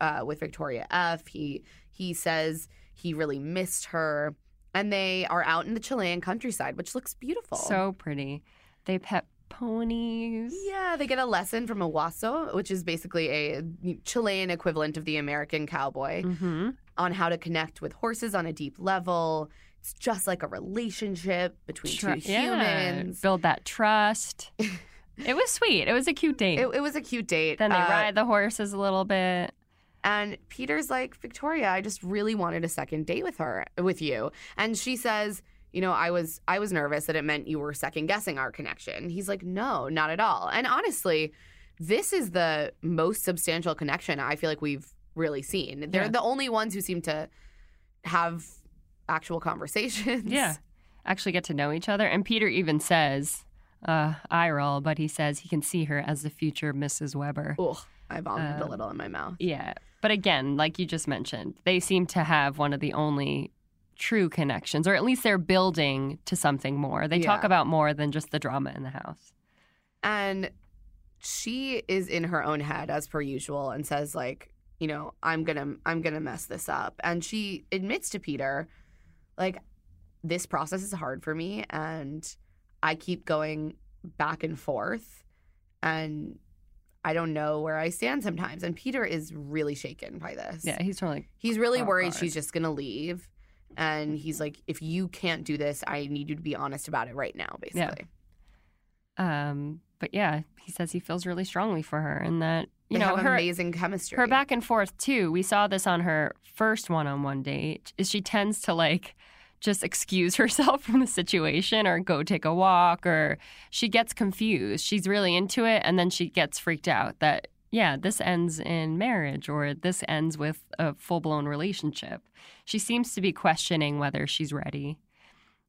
uh, with Victoria F. He he says he really missed her. And they are out in the Chilean countryside, which looks beautiful. So pretty. They pet ponies. yeah, they get a lesson from a huaso, which is basically a Chilean equivalent of the American cowboy. Mm-hmm. on how to connect with horses on a deep level. It's just like a relationship between two humans. Build that trust. it was sweet. It was a cute date. It, it was a cute date. then they Uh, ride the horses a little bit. and Peter's like, Victoria, I just really wanted a second date with her, with you. And she says, you know, I was I was nervous that it meant you were second guessing our connection. He's like, no, not at all. And honestly, this is the most substantial connection I feel like we've really seen. They're Yeah. the only ones who seem to have actual conversations. Yeah. Actually get to know each other. And Peter even says, uh, eye roll, but he says he can see her as the future Mrs. Weber. Ugh, I vomited a Um, little in my mouth. Yeah. But again, like you just mentioned, they seem to have one of the only true connections, or at least they're building to something more. They talk about more than just the drama in the house. And she is in her own head as per usual and says like, you know, I'm going to I'm going to mess this up. And she admits to Peter like this process is hard for me and I keep going back and forth and I don't know where I stand sometimes. And Peter is really shaken by this. Yeah, he's totally He's really Oh, worried God. she's just to leave. And he's like, if you can't do this, I need you to be honest about it right now, Yeah. basically. Um, but yeah, he says he feels really strongly for her, and that you they know her amazing chemistry. her back and forth too. We saw this on her first one-on-one date. Is she tends to like just excuse herself from the situation or go take a walk, or she gets confused. She's really into it, and then she gets freaked out that yeah, this ends in marriage or this ends with a full-blown relationship. She seems to be questioning whether she's ready.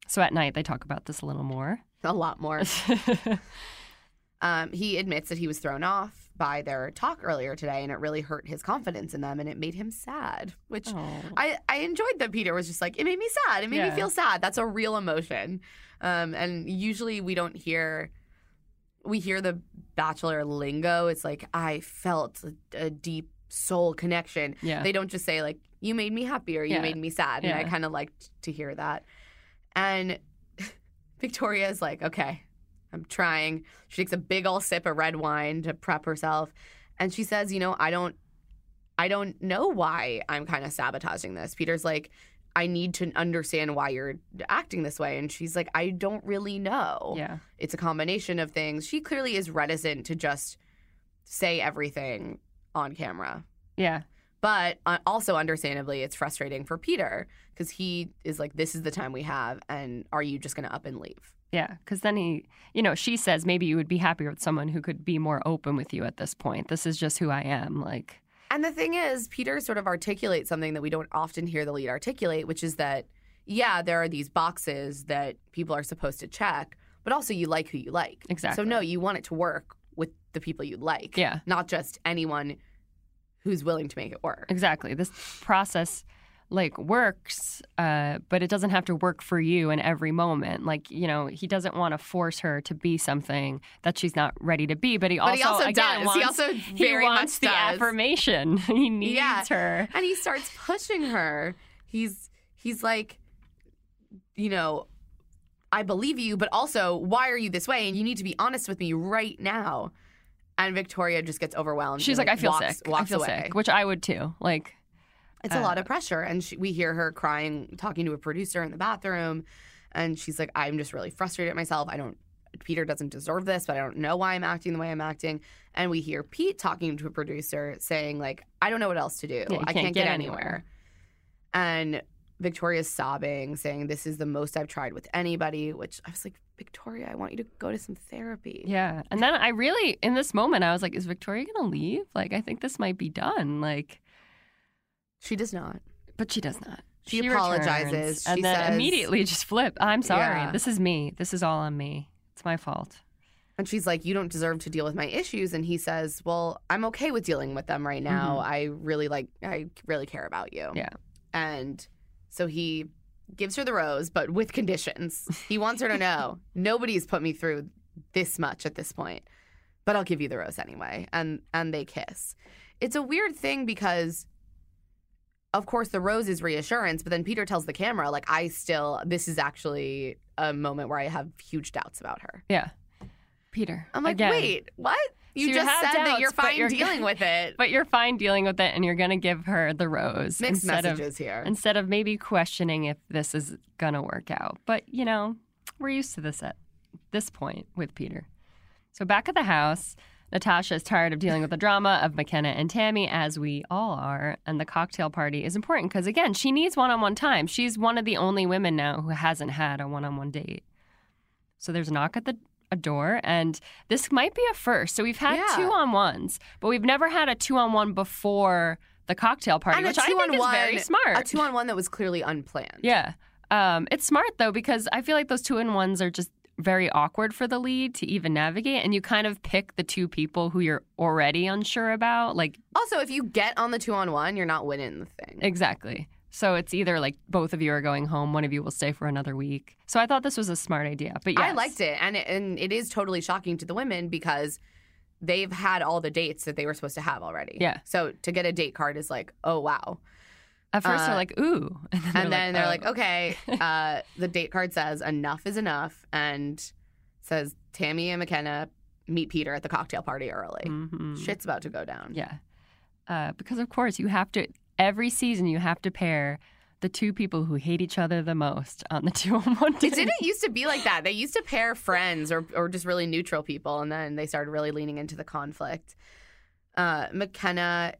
So at night they talk about this a little more. a lot more. Um, he admits that he was thrown off by their talk earlier today, and it really hurt his confidence in them, and it made him sad. Which. I, I enjoyed that Peter was just like, it made me sad. It made Yeah. me feel sad. That's a real emotion. Um, and usually we don't hear, we hear the bachelor lingo. It's like, I felt a, a deep soul connection. Yeah. They don't just say, like, you made me happy or you Yeah. made me sad. And I kind of liked to hear that. And Victoria is like, okay, I'm trying. She takes a big old sip of red wine to prep herself. And she says, you know, I don't I don't know why I'm kind of sabotaging this. Peter's like, I need to understand why you're acting this way. And she's like, I don't really know. Yeah. It's a combination of things. She clearly is reticent to just say everything on camera. Yeah. But uh, also, understandably, it's frustrating for Peter because he is like, this is the time we have. And are you just going to up and leave? Yeah, because then he, you know, she says maybe you would be happier with someone who could be more open with you at this point. This is just who I am. Like, And the thing is, Peter sort of articulates something that we don't often hear the lead articulate, which is that, yeah, there are these boxes that people are supposed to check, but also you like who you like. Exactly. So, no, you want it to work with the people you like. Yeah. Not just anyone who's willing to make it work. exactly. This process, like, works, uh, but it doesn't have to work for you in every moment. Like, you know, he doesn't want to force her to be something that she's not ready to be, but he also, But he also again, does. He wants, also he wants much the does. affirmation. he needs Yeah. her. and he starts pushing her. He's he's like, you know, I believe you, but also, why are you this way? And you need to be honest with me right now. And Victoria just gets overwhelmed. She's and, like, I feel walks, sick. Walks I feel away. sick, which I would too. Like, It's a lot Uh, of pressure, and she, we hear her crying, talking to a producer in the bathroom, and she's like, "I'm just really frustrated at myself. I don't. Peter doesn't deserve this, but I don't know why I'm acting the way I'm acting." And we hear Pete talking to a producer saying, "Like, I don't know what else to do. Yeah, I can't can't get get, anywhere." anywhere." And Victoria's sobbing, saying, "This is the most I've tried with anybody." Which I was like, "Victoria, I want you to go to some therapy." Yeah. And then I really, in this moment, I was like, is Victoria going to leave? Like, I think this might be done. Like, She does not. but she does not. She, apologizes. returns, and She then says- immediately just flip. I'm sorry. Yeah. This is me. This is all on me. It's my fault. And she's like, You don't deserve to deal with my issues. And he says, Well, I'm okay with dealing with them right now. Mm-hmm. I really like, I really care about you. Yeah. And so he gives her the rose, but with conditions. He wants her to know nobody's put me through this much at this point, but I'll give you the rose anyway. And and they kiss. It's a weird thing because of course the rose is reassurance, but then Peter tells the camera, like, I still this is actually a moment where I have huge doubts about her. Yeah. Peter. I'm like, again. wait, what? You So just said that you're fine you're- dealing with it. But you're fine dealing with it, and you're gonna give her the rose Mixed messages of here. instead of maybe questioning if this is gonna work out. But you know, we're used to this at this point with Peter. So back at the house, Natasha is tired of dealing with the drama of Mykenna and Tammy, as we all are, and the cocktail party is important because again, she needs one-on-one time. She's one of the only women now who hasn't had a one-on-one date. So there's a knock at the a door, and this might be a first. So we've had Yeah. two on ones, but we've never had a two on one before the cocktail party, And which I think is two-on-one- very smart. A two on one that was clearly unplanned. yeah, um, it's smart though because I feel like those two in ones are just very awkward for the lead to even navigate, and you kind of pick the two people who you're already unsure about, like Also, if you get on the two on one, you're not winning the thing. exactly. So it's either like both of you are going home, one of you will stay for another week. So I thought this was a smart idea. But yeah, I liked it, and it, and it is totally shocking to the women because they've had all the dates that they were supposed to have already. Yeah. So to get a date card is like, oh wow, At first Uh, they're like, ooh, and then and then they're like, oh. okay, uh, the date card says enough is enough, and says Tammy and Mykenna meet Peter at the cocktail party early. Mhm. Shit's about to go down. Yeah. Uh, because of course you have to every season you have to pair the two people who hate each other the most on the two on one It didn't used to be like that. They used to pair friends or or just really neutral people, and then they started really leaning into the conflict. Uh, Mykenna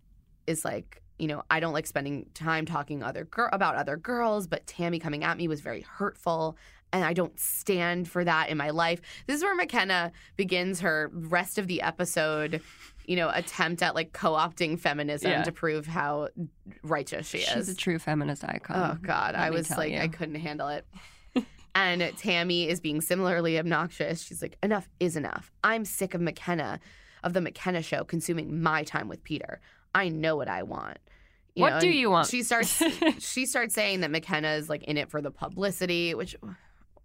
is like, you know, I don't like spending time talking other gir- about other girls, but Tammy coming at me was very hurtful, and I don't stand for that in my life. This is where Mykenna begins her rest of the episode. You know, attempt at like co-opting feminism Yeah. to prove how righteous she She's is. She's a true feminist icon. Oh God, let I was like, you. I couldn't handle it. and Tammy is being similarly obnoxious. She's like, enough is enough. I'm sick of Mykenna, of the Mykenna show, consuming my time with Peter. I know what I want. What do you want? She starts. she starts saying that Mykenna is like in it for the publicity, which.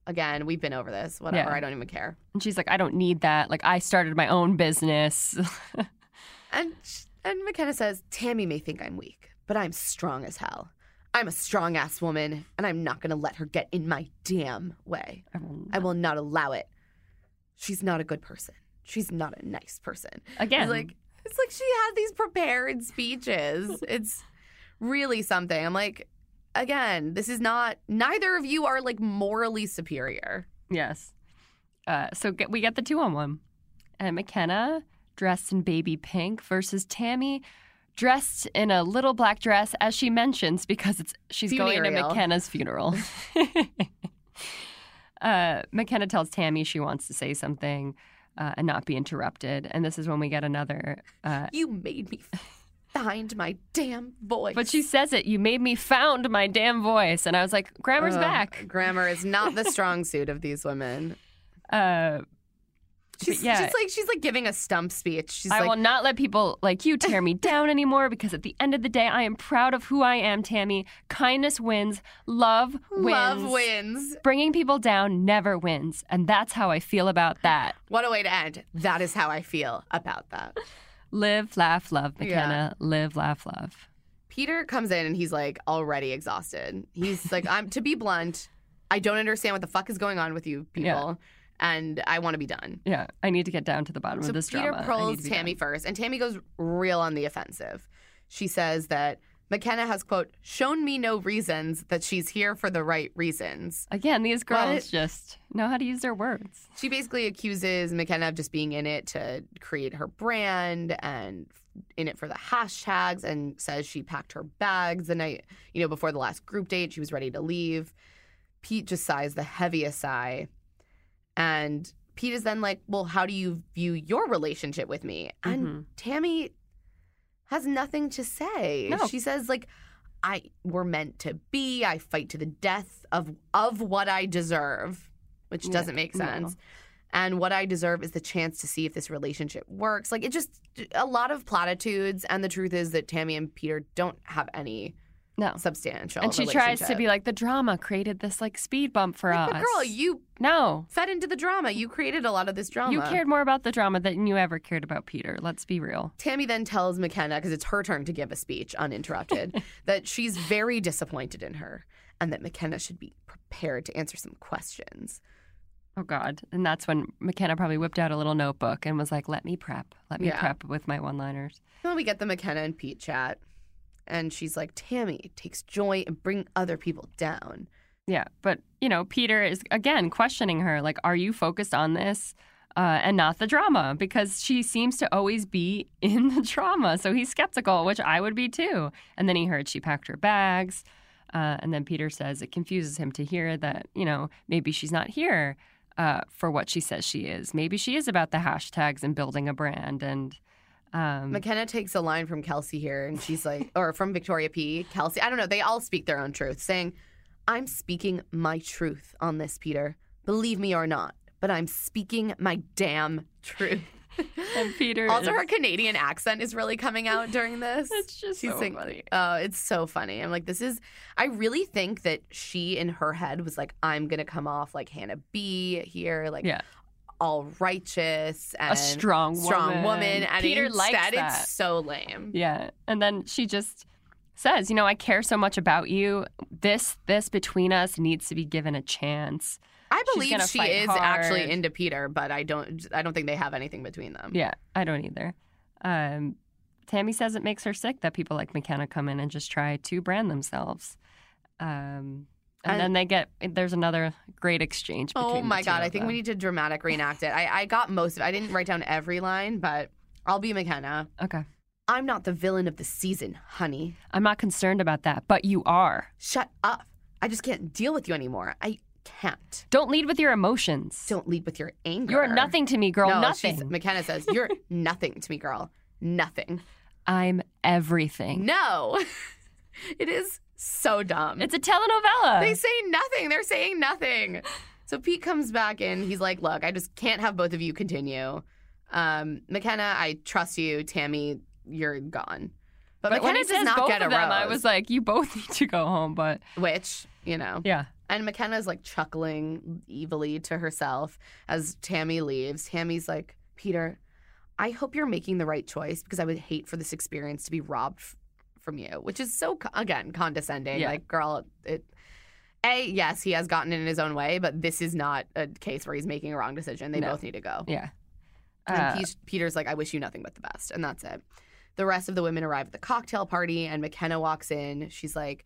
Again, we've been over this. Whatever. Yeah. I don't even care. And she's like, I don't need that. Like I started my own business. And and Mykenna says, Tammy may think I'm weak, but I'm strong as hell. I'm a strong ass woman, and I'm not gonna let her get in my damn way. I will I will not allow it. She's not a good person. She's not a nice person. Again. Like it's like she had these prepared speeches. It's really something. I'm like, again, this is not neither of you are like morally superior. Yes. Uh, so get, we get the two on one. And Mykenna dressed in baby pink versus Tammy dressed in a little black dress, as she mentions, because it's she's going to. Mykenna's funeral. uh, Mykenna tells Tammy she wants to say something uh, and not be interrupted. And this is when we get another. Uh, You made me find my damn voice. but she says it. You made me found my damn voice, and I was like, "Grammar's Ugh, back." Grammar is not the strong suit of these women. Uh, She's, yeah. she's like she's like giving a stump speech. She's I like, will not let people like you tear me down anymore because at the end of the day, I am proud of who I am, Tammy. Kindness wins, love wins. love wins. Bringing people down never wins. And that's how I feel about that. What a way to end. That is how I feel about that. Live, laugh, love, Mykenna. Live, laugh, love. Peter comes in and he's like already exhausted. He's like, I'm to be blunt, I don't understand what the fuck is going on with you people. Yeah. And I want to be done. Yeah, I need to get down to the bottom So of this Peter drama. Need pulls Tammy done. first, and Tammy goes real on the offensive. She says that Mykenna has, quote, shown me no reasons that she's here for the right reasons. Again, these girls What? just know how to use their words. She basically accuses Mykenna of just being in it to create her brand and in it for the hashtags and says she packed her bags the night, you know, before the last group date. She was ready to leave. Pete just sighs the heaviest sigh. And Pete is then like, Well, how do you view your relationship with me? And Mhm. Tammy has nothing to say. No. She says, like, I we're meant to be. I fight to the death of of what I deserve, which doesn't make no. sense. And what I deserve is the chance to see if this relationship works. Like it just a lot of platitudes. And the truth is that Tammy and Peter don't have any No. substantial. And she tries to be like, the drama created this like speed bump for Like, us. but girl, you no. fed into the drama. You created a lot of this drama. You cared more about the drama than you ever cared about Peter. Let's be real. Tammy then tells Mykenna, because it's her turn to give a speech uninterrupted, that she's very disappointed in her and that Mykenna should be prepared to answer some questions. Oh God! And that's when Mykenna probably whipped out a little notebook and was like, "Let me prep. Let me Yeah. prep with my one-liners." Then we get the Mykenna and Pete chat, and she's like, Tammy takes joy in bringing other people down. Yeah, but you know, Peter is again questioning her, like, "Are you focused on this uh, and not the drama?" Because she seems to always be in the drama, so he's skeptical, which I would be too. And then he heard she packed her bags, uh, and then Peter says it confuses him to hear that you know maybe she's not here uh, for what she says she is. Maybe she is about the hashtags and building a brand and. Um, Mykenna takes a line from Kelsey here, and she's like, or from Victoria P. Kelsey, I don't know, they all speak their own truth, saying, I'm speaking my truth on this, Peter. Believe me or not, but I'm speaking my damn truth. and Peter Also, is- her Canadian accent is really coming out during this. It's just She's so saying, funny. Oh, it's so funny. I'm like, this is. I really think that she, in her head, was like, I'm gonna come off like Hannah B here, like Yeah. All righteous and a strong strong woman. And Peter likes that. it's so lame. Yeah. And then she just says, you know, I care so much about you. This this between us needs to be given a chance. I believe she is hard. actually into Peter, but I don't. I don't think they have anything between them. Yeah, I don't either. Um, Tammy says it makes her sick that people like Mykenna come in and just try to brand themselves. Um, and, And- then they get there's another great exchange. Oh my god! I think we need to dramatic reenact it. I, I got most of. it. I didn't write down every line, but I'll be Mykenna. Okay, I'm not the villain of the season, honey. I'm not concerned about that, but you are. Shut up. I just can't deal with you anymore. I can't. Don't lead with your emotions. Don't lead with your anger. You're nothing to me, girl. no, nothing. Mykenna says you're nothing to me, girl. Nothing. I'm everything. No. it is so dumb. It's a telenovela. They say nothing. They're saying nothing. So Pete comes back in. He's like, "Look, I just can't have both of you continue. Um, Mykenna, I trust you. Tammy, you're gone." But, but Mykenna does not both get a of them, rose. I was like, you both need to go home. But which you know, yeah, and Mykenna's like chuckling evilly to herself as Tammy leaves. Tammy's like, "Peter, I hope you're making the right choice because I would hate for this experience to be robbed from you," which is so again condescending. Yeah. Like, girl, it. A yes, he has gotten in his own way, but this is not a case where he's making a wrong decision. They No. both need to go. yeah. And Uh, Pe- Peter's like, I wish you nothing but the best. And that's it. The rest of the women arrive at the cocktail party, and Mykenna walks in. She's like,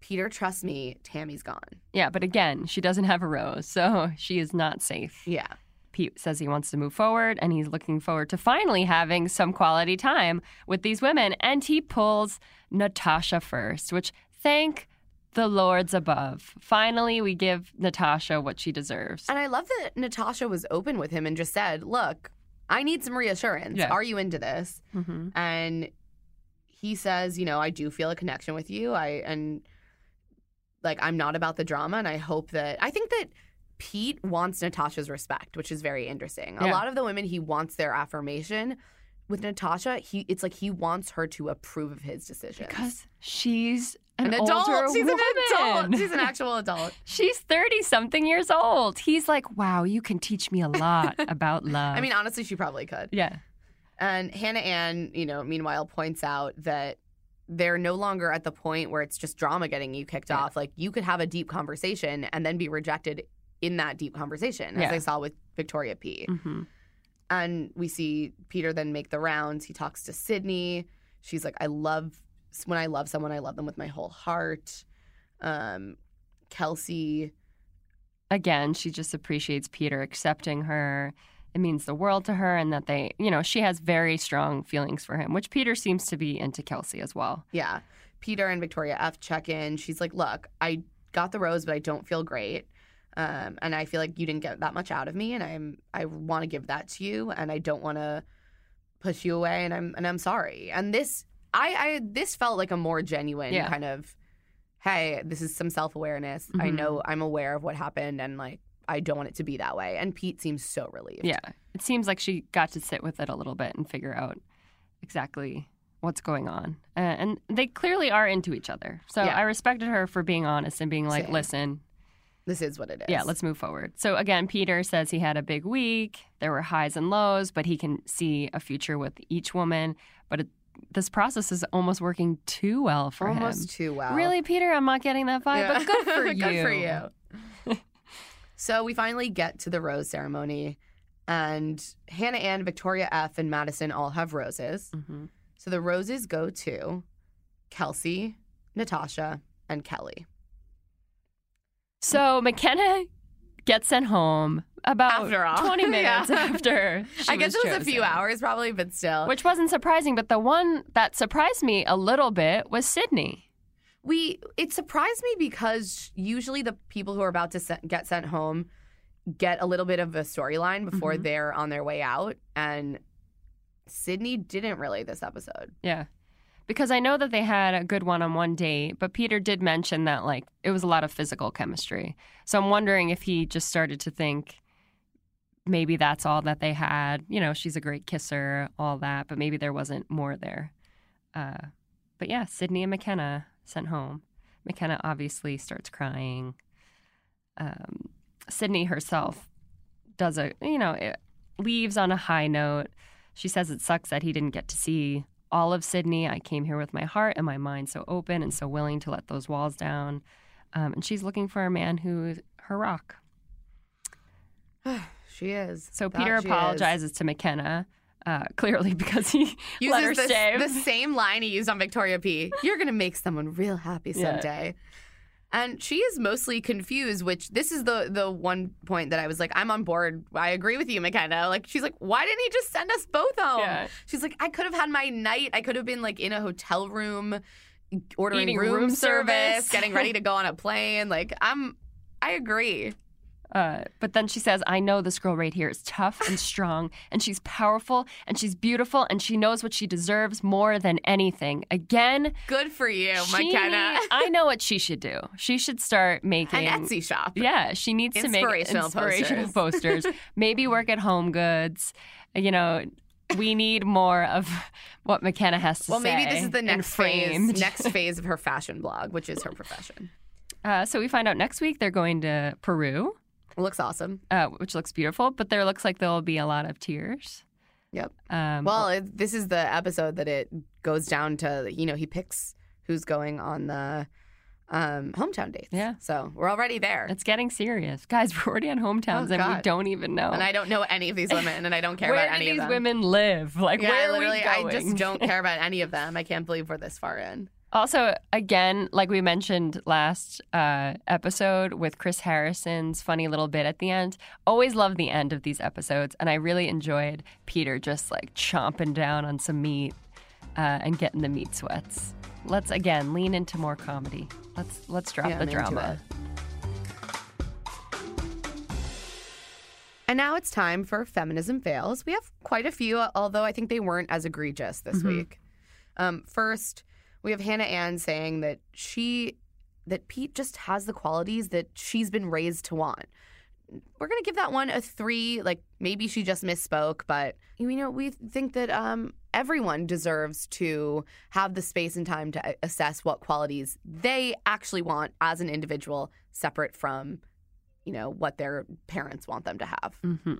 Peter, trust me, Tammy's gone. yeah, but again, she doesn't have a rose, so she is not safe. Yeah. Pete says he wants to move forward and he's looking forward to finally having some quality time with these women. And he pulls Natasha first, which thank the lords above. Finally, we give Natasha what she deserves. And I love that Natasha was open with him and just said, Look, I need some reassurance. Yeah. Are you into this? hmm And he says, You know, I do feel a connection with you. I, and like, I'm not about the drama. And I hope that, I think that Pete wants Natasha's respect, which is very interesting. A lot of the women, he wants their affirmation. With Natasha, he it's like he wants her to approve of his decision Because she's an, an adult, she's woman. an adult, she's an actual adult. She's 30 something years old. He's like, wow, you can teach me a lot about love. I mean, honestly, she probably could. yeah. And Hannah Ann, you know, meanwhile, points out that they're no longer at the point where it's just drama getting you kicked Yeah. off. Like you could have a deep conversation and then be rejected in that deep conversation, as Yeah. I saw with Victoria P. hmm And we see Peter then make the rounds. He talks to Sydney. She's like, I love when I love someone, I love them with my whole heart. Um, Kelsey, again, she just appreciates Peter accepting her. It means the world to her, and that they, you know, she has very strong feelings for him, which Peter seems to be into Kelsey as well. Yeah. Peter and Victoria F check in. She's like, Look, I got the rose, but I don't feel great. Um, and I feel like you didn't get that much out of me, and I'm I want to give that to you, and I don't want to push you away, and I'm and I'm sorry. And this I, I this felt like a more genuine Yeah. kind of, hey, this is some self awareness. I Mhm. know I'm aware of what happened, and like I don't want it to be that way. And Pete seems so relieved. Yeah. It seems like she got to sit with it a little bit and figure out exactly what's going on. Uh, and they clearly are into each other. So Yeah. I respected her for being honest and being like, Same. listen, this is what it is. yeah, let's move forward. So again, Peter says he had a big week. There were highs and lows, but he can see a future with each woman. But it, this process is almost working too well for almost him. too well. Really, Peter? I'm not getting that vibe, Yeah. but good for you. good for you. so we finally get to the rose ceremony, and Hannah Ann, Victoria F, and Madison all have roses. Mhm. So the roses go to Kelsey, Natasha, and Kelley. So Mykenna gets sent home about After all. 20 minutes Yeah. after I guess it was a few hours probably, but still. Which wasn't surprising, but the one that surprised me a little bit was Sydney. we it surprised me because usually the people who are about to se- get sent home get a little bit of a storyline before Mhm. they're on their way out and Sydney didn't really this episode. Yeah. Because I know that they had a good one on one date, but Peter did mention that like it was a lot of physical chemistry. So I'm wondering if he just started to think maybe that's all that they had. You know, she's a great kisser, all that, but maybe there wasn't more there. Uh, but yeah, Sydney and Mykenna sent home. Mykenna obviously starts crying. Um, Sydney herself does a, you know, it leaves on a high note. She says it sucks that he didn't get to see all of Sydney. I came here with my heart and my mind so open and so willing to let those walls down. Um, and she's looking for a man who is her rock. She is. So That Peter she is. apologizes to Mykenna, uh, clearly because he let her Uses the, the same line he used on Victoria P. You're gonna make someone real happy Yeah. And she is mostly confused, which this is the the one point that I was like, I'm on board. I agree with you, Mykenna. Like she's like, why didn't he just send us both home? Yeah. She's like, I could have had my night. I could have been like in a hotel room, ordering room, room service, service. getting ready to go on a plane. Like I'm, I agree. Uh, but then she says, I know this girl right here is tough and strong, and she's powerful, and she's beautiful, and she knows what she deserves more than anything. Again, Good for you, she Mykenna. I know what she should do. She should start making An Etsy shop. Yeah, she needs to make Inspirational inspirational posters. Maybe work at Home Goods. You know, we need more of what Mykenna has to Well, say. Well, maybe this is the next phase, next phase of her fashion blog, which is her profession. Uh, so we find out next week they're going to Peru, Looks awesome. uh, which looks beautiful, but there looks like there will be a lot of tears. Yep. Um, Well, it, this is the episode that it goes down to. You know, he picks who's going on the um, hometown dates. Yeah. So we're already there, it's getting serious, guys. We're already on hometowns, Oh, and we don't even know. and I don't know any of these women, and I don't care where about do any these of them. women live? Like, yeah, where literally, are we going? I just don't care about any of them. I can't believe we're this far in. Also, again, like we mentioned last uh, episode with Chris Harrison's funny little bit at the end, always love the end of these episodes. And I really enjoyed Peter just like chomping down on some meat uh, and getting the meat sweats. Let's again lean into more comedy. Let's let's drop Yeah, the I'm drama. And now it's time for feminism fails. We have quite a few, although I think they weren't as egregious this Mhm. week. Um, first, we have Hannah Ann saying that she that Pete just has the qualities that she's been raised to want. We're gonna give that one a three. Like maybe she just misspoke, but you know we think that um, everyone deserves to have the space and time to assess what qualities they actually want as an individual, separate from you know what their parents want them to have. hmm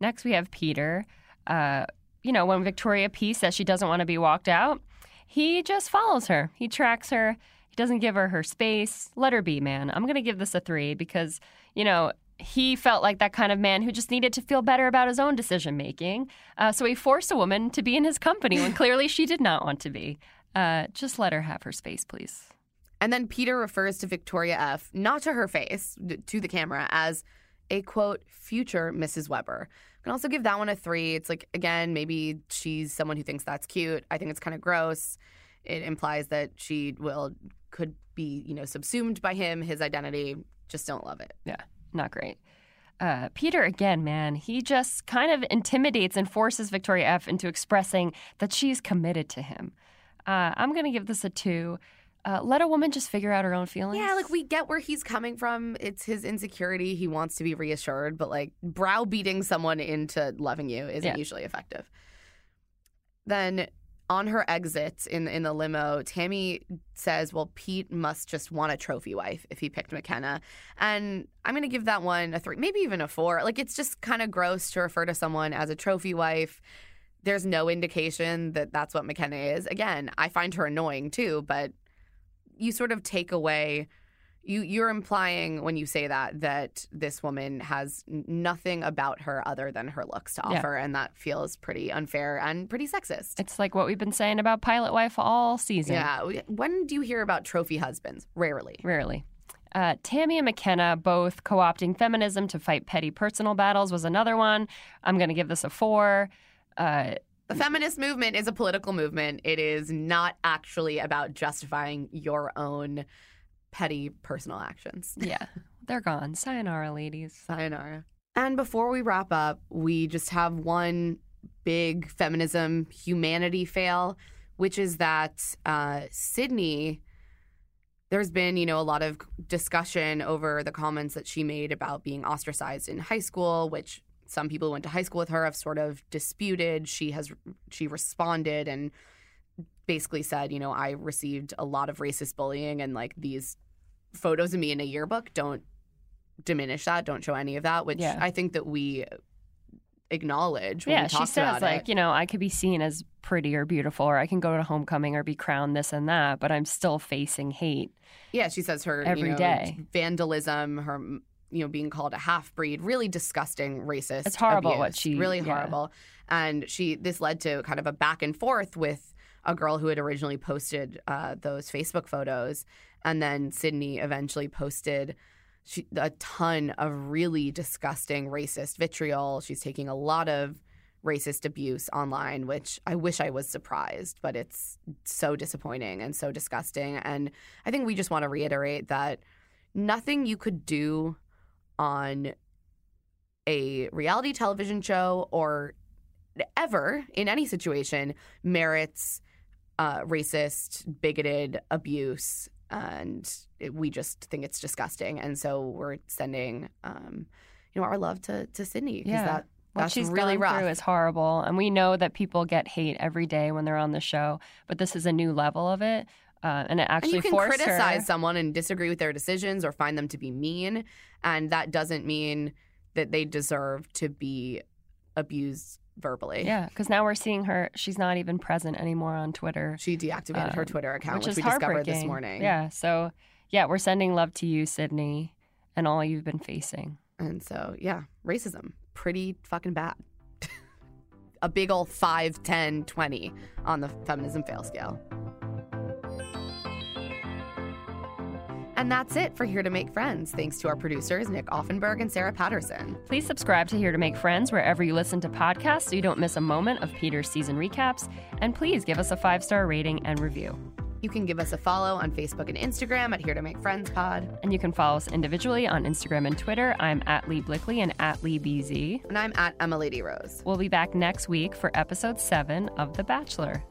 Next, we have Peter. Uh, you know, when Victoria P says she doesn't want to be walked out, he just follows her. He tracks her. He doesn't give her her space. Let her be, man. I'm going to give this a three because, you know, he felt like that kind of man who just needed to feel better about his own decision making. Uh, so he forced a woman to be in his company when clearly she did not want to be. Uh, just let her have her space, please. And then Peter refers to Victoria F, not to her face, to the camera, as a quote, future Mrs. Weber. I can also give that one a three. It's like, again, maybe she's someone who thinks that's cute. I think it's kind of gross. It implies that she will, could be, you know, subsumed by him, his identity. Just don't love it. Yeah, not great. Uh, Peter, again, man, he just kind of intimidates and forces Victoria F into expressing that she's committed to him. Uh, I'm going to give this a two. Uh, let a woman just figure out her own feelings. Yeah, like we get where he's coming from. It's his insecurity. He wants to be reassured, but like browbeating someone into loving you isn't Yeah. usually effective. Then on her exit in in the limo, Tammy says, "Well, Pete must just want a trophy wife if he picked Mykenna." And I'm going to give that one a 3, maybe even a 4. Like it's just kind of gross to refer to someone as a trophy wife. There's no indication that that's what Mykenna is. Again, I find her annoying too, but you sort of take away you you're implying when you say that that this woman has nothing about her other than her looks to Yeah. offer and that feels pretty unfair and pretty sexist. It's like what we've been saying about Pilot Wife all season. Yeah, when do you hear about trophy husbands? Rarely. Rarely. Uh, Tammy and Mykenna both co opting feminism to fight petty personal battles was another one. I'm going to give this a four. Uh, The feminist movement is a political movement. It is not actually about justifying your own petty personal actions. yeah, they're gone. Sayonara, ladies. Sayonara. And before we wrap up, we just have one big feminism humanity fail, which is that uh, Sydney. There's been, you know, a lot of discussion over the comments that she made about being ostracized in high school, which some people who went to high school with her have sort of disputed. She has she responded and basically said, you know, I received a lot of racist bullying and like these photos of me in a yearbook don't diminish that, don't show any of that, which Yeah. I think that we acknowledge when Yeah, she says, like, it. you know, I could be seen as pretty or beautiful, or I can go to homecoming or be crowned this and that, but I'm still facing hate. Yeah, she says her Every you know, day. vandalism, her you know being called a half breed, really disgusting, racist. It's horrible what she- really yeah. horrible. And she this led to kind of a back and forth with a girl who had originally posted uh, those Facebook photos, and then Sydney eventually posted. She, a ton of really disgusting racist vitriol. She's taking a lot of racist abuse online, which I wish I was surprised, but it's so disappointing and so disgusting. And I think we just want to reiterate that nothing you could do on a reality television show or ever in any situation merits uh, racist, bigoted abuse. And it, we just think it's disgusting. And so we're sending, um, you know, our love to, to Sydney because Yeah. that, What that's she's really gone rough. through is horrible, and we know that people get hate every day when they're on the show. But this is a new level of it, uh, and it actually And you can criticize her. someone and disagree with their decisions or find them to be mean. And that doesn't mean that they deserve to be abused verbally. Yeah, because now we're seeing her. She's not even present anymore on Twitter, She deactivated her Um, Twitter account, which which, we discovered this morning. Yeah, so yeah, we're sending love to you, Sydney, and all you've been facing. And so, yeah, racism, pretty fucking bad. A big old 5, 10, 20 on the feminism fail scale. And that's it for Here to Make Friends. Thanks to our producers, Nick Offenberg and Sarah Patterson. Please subscribe to Here to Make Friends wherever you listen to podcasts so you don't miss a moment of Peter's season recaps. And please give us a five star rating and review. You can give us a follow on Facebook and Instagram at Here to Make Friends Pod. And you can follow us individually on Instagram and Twitter. I'm at Leigh Blickley and at Leigh BZ. And I'm at Emma Lady Rose. We'll be back next week for episode seven of The Bachelor.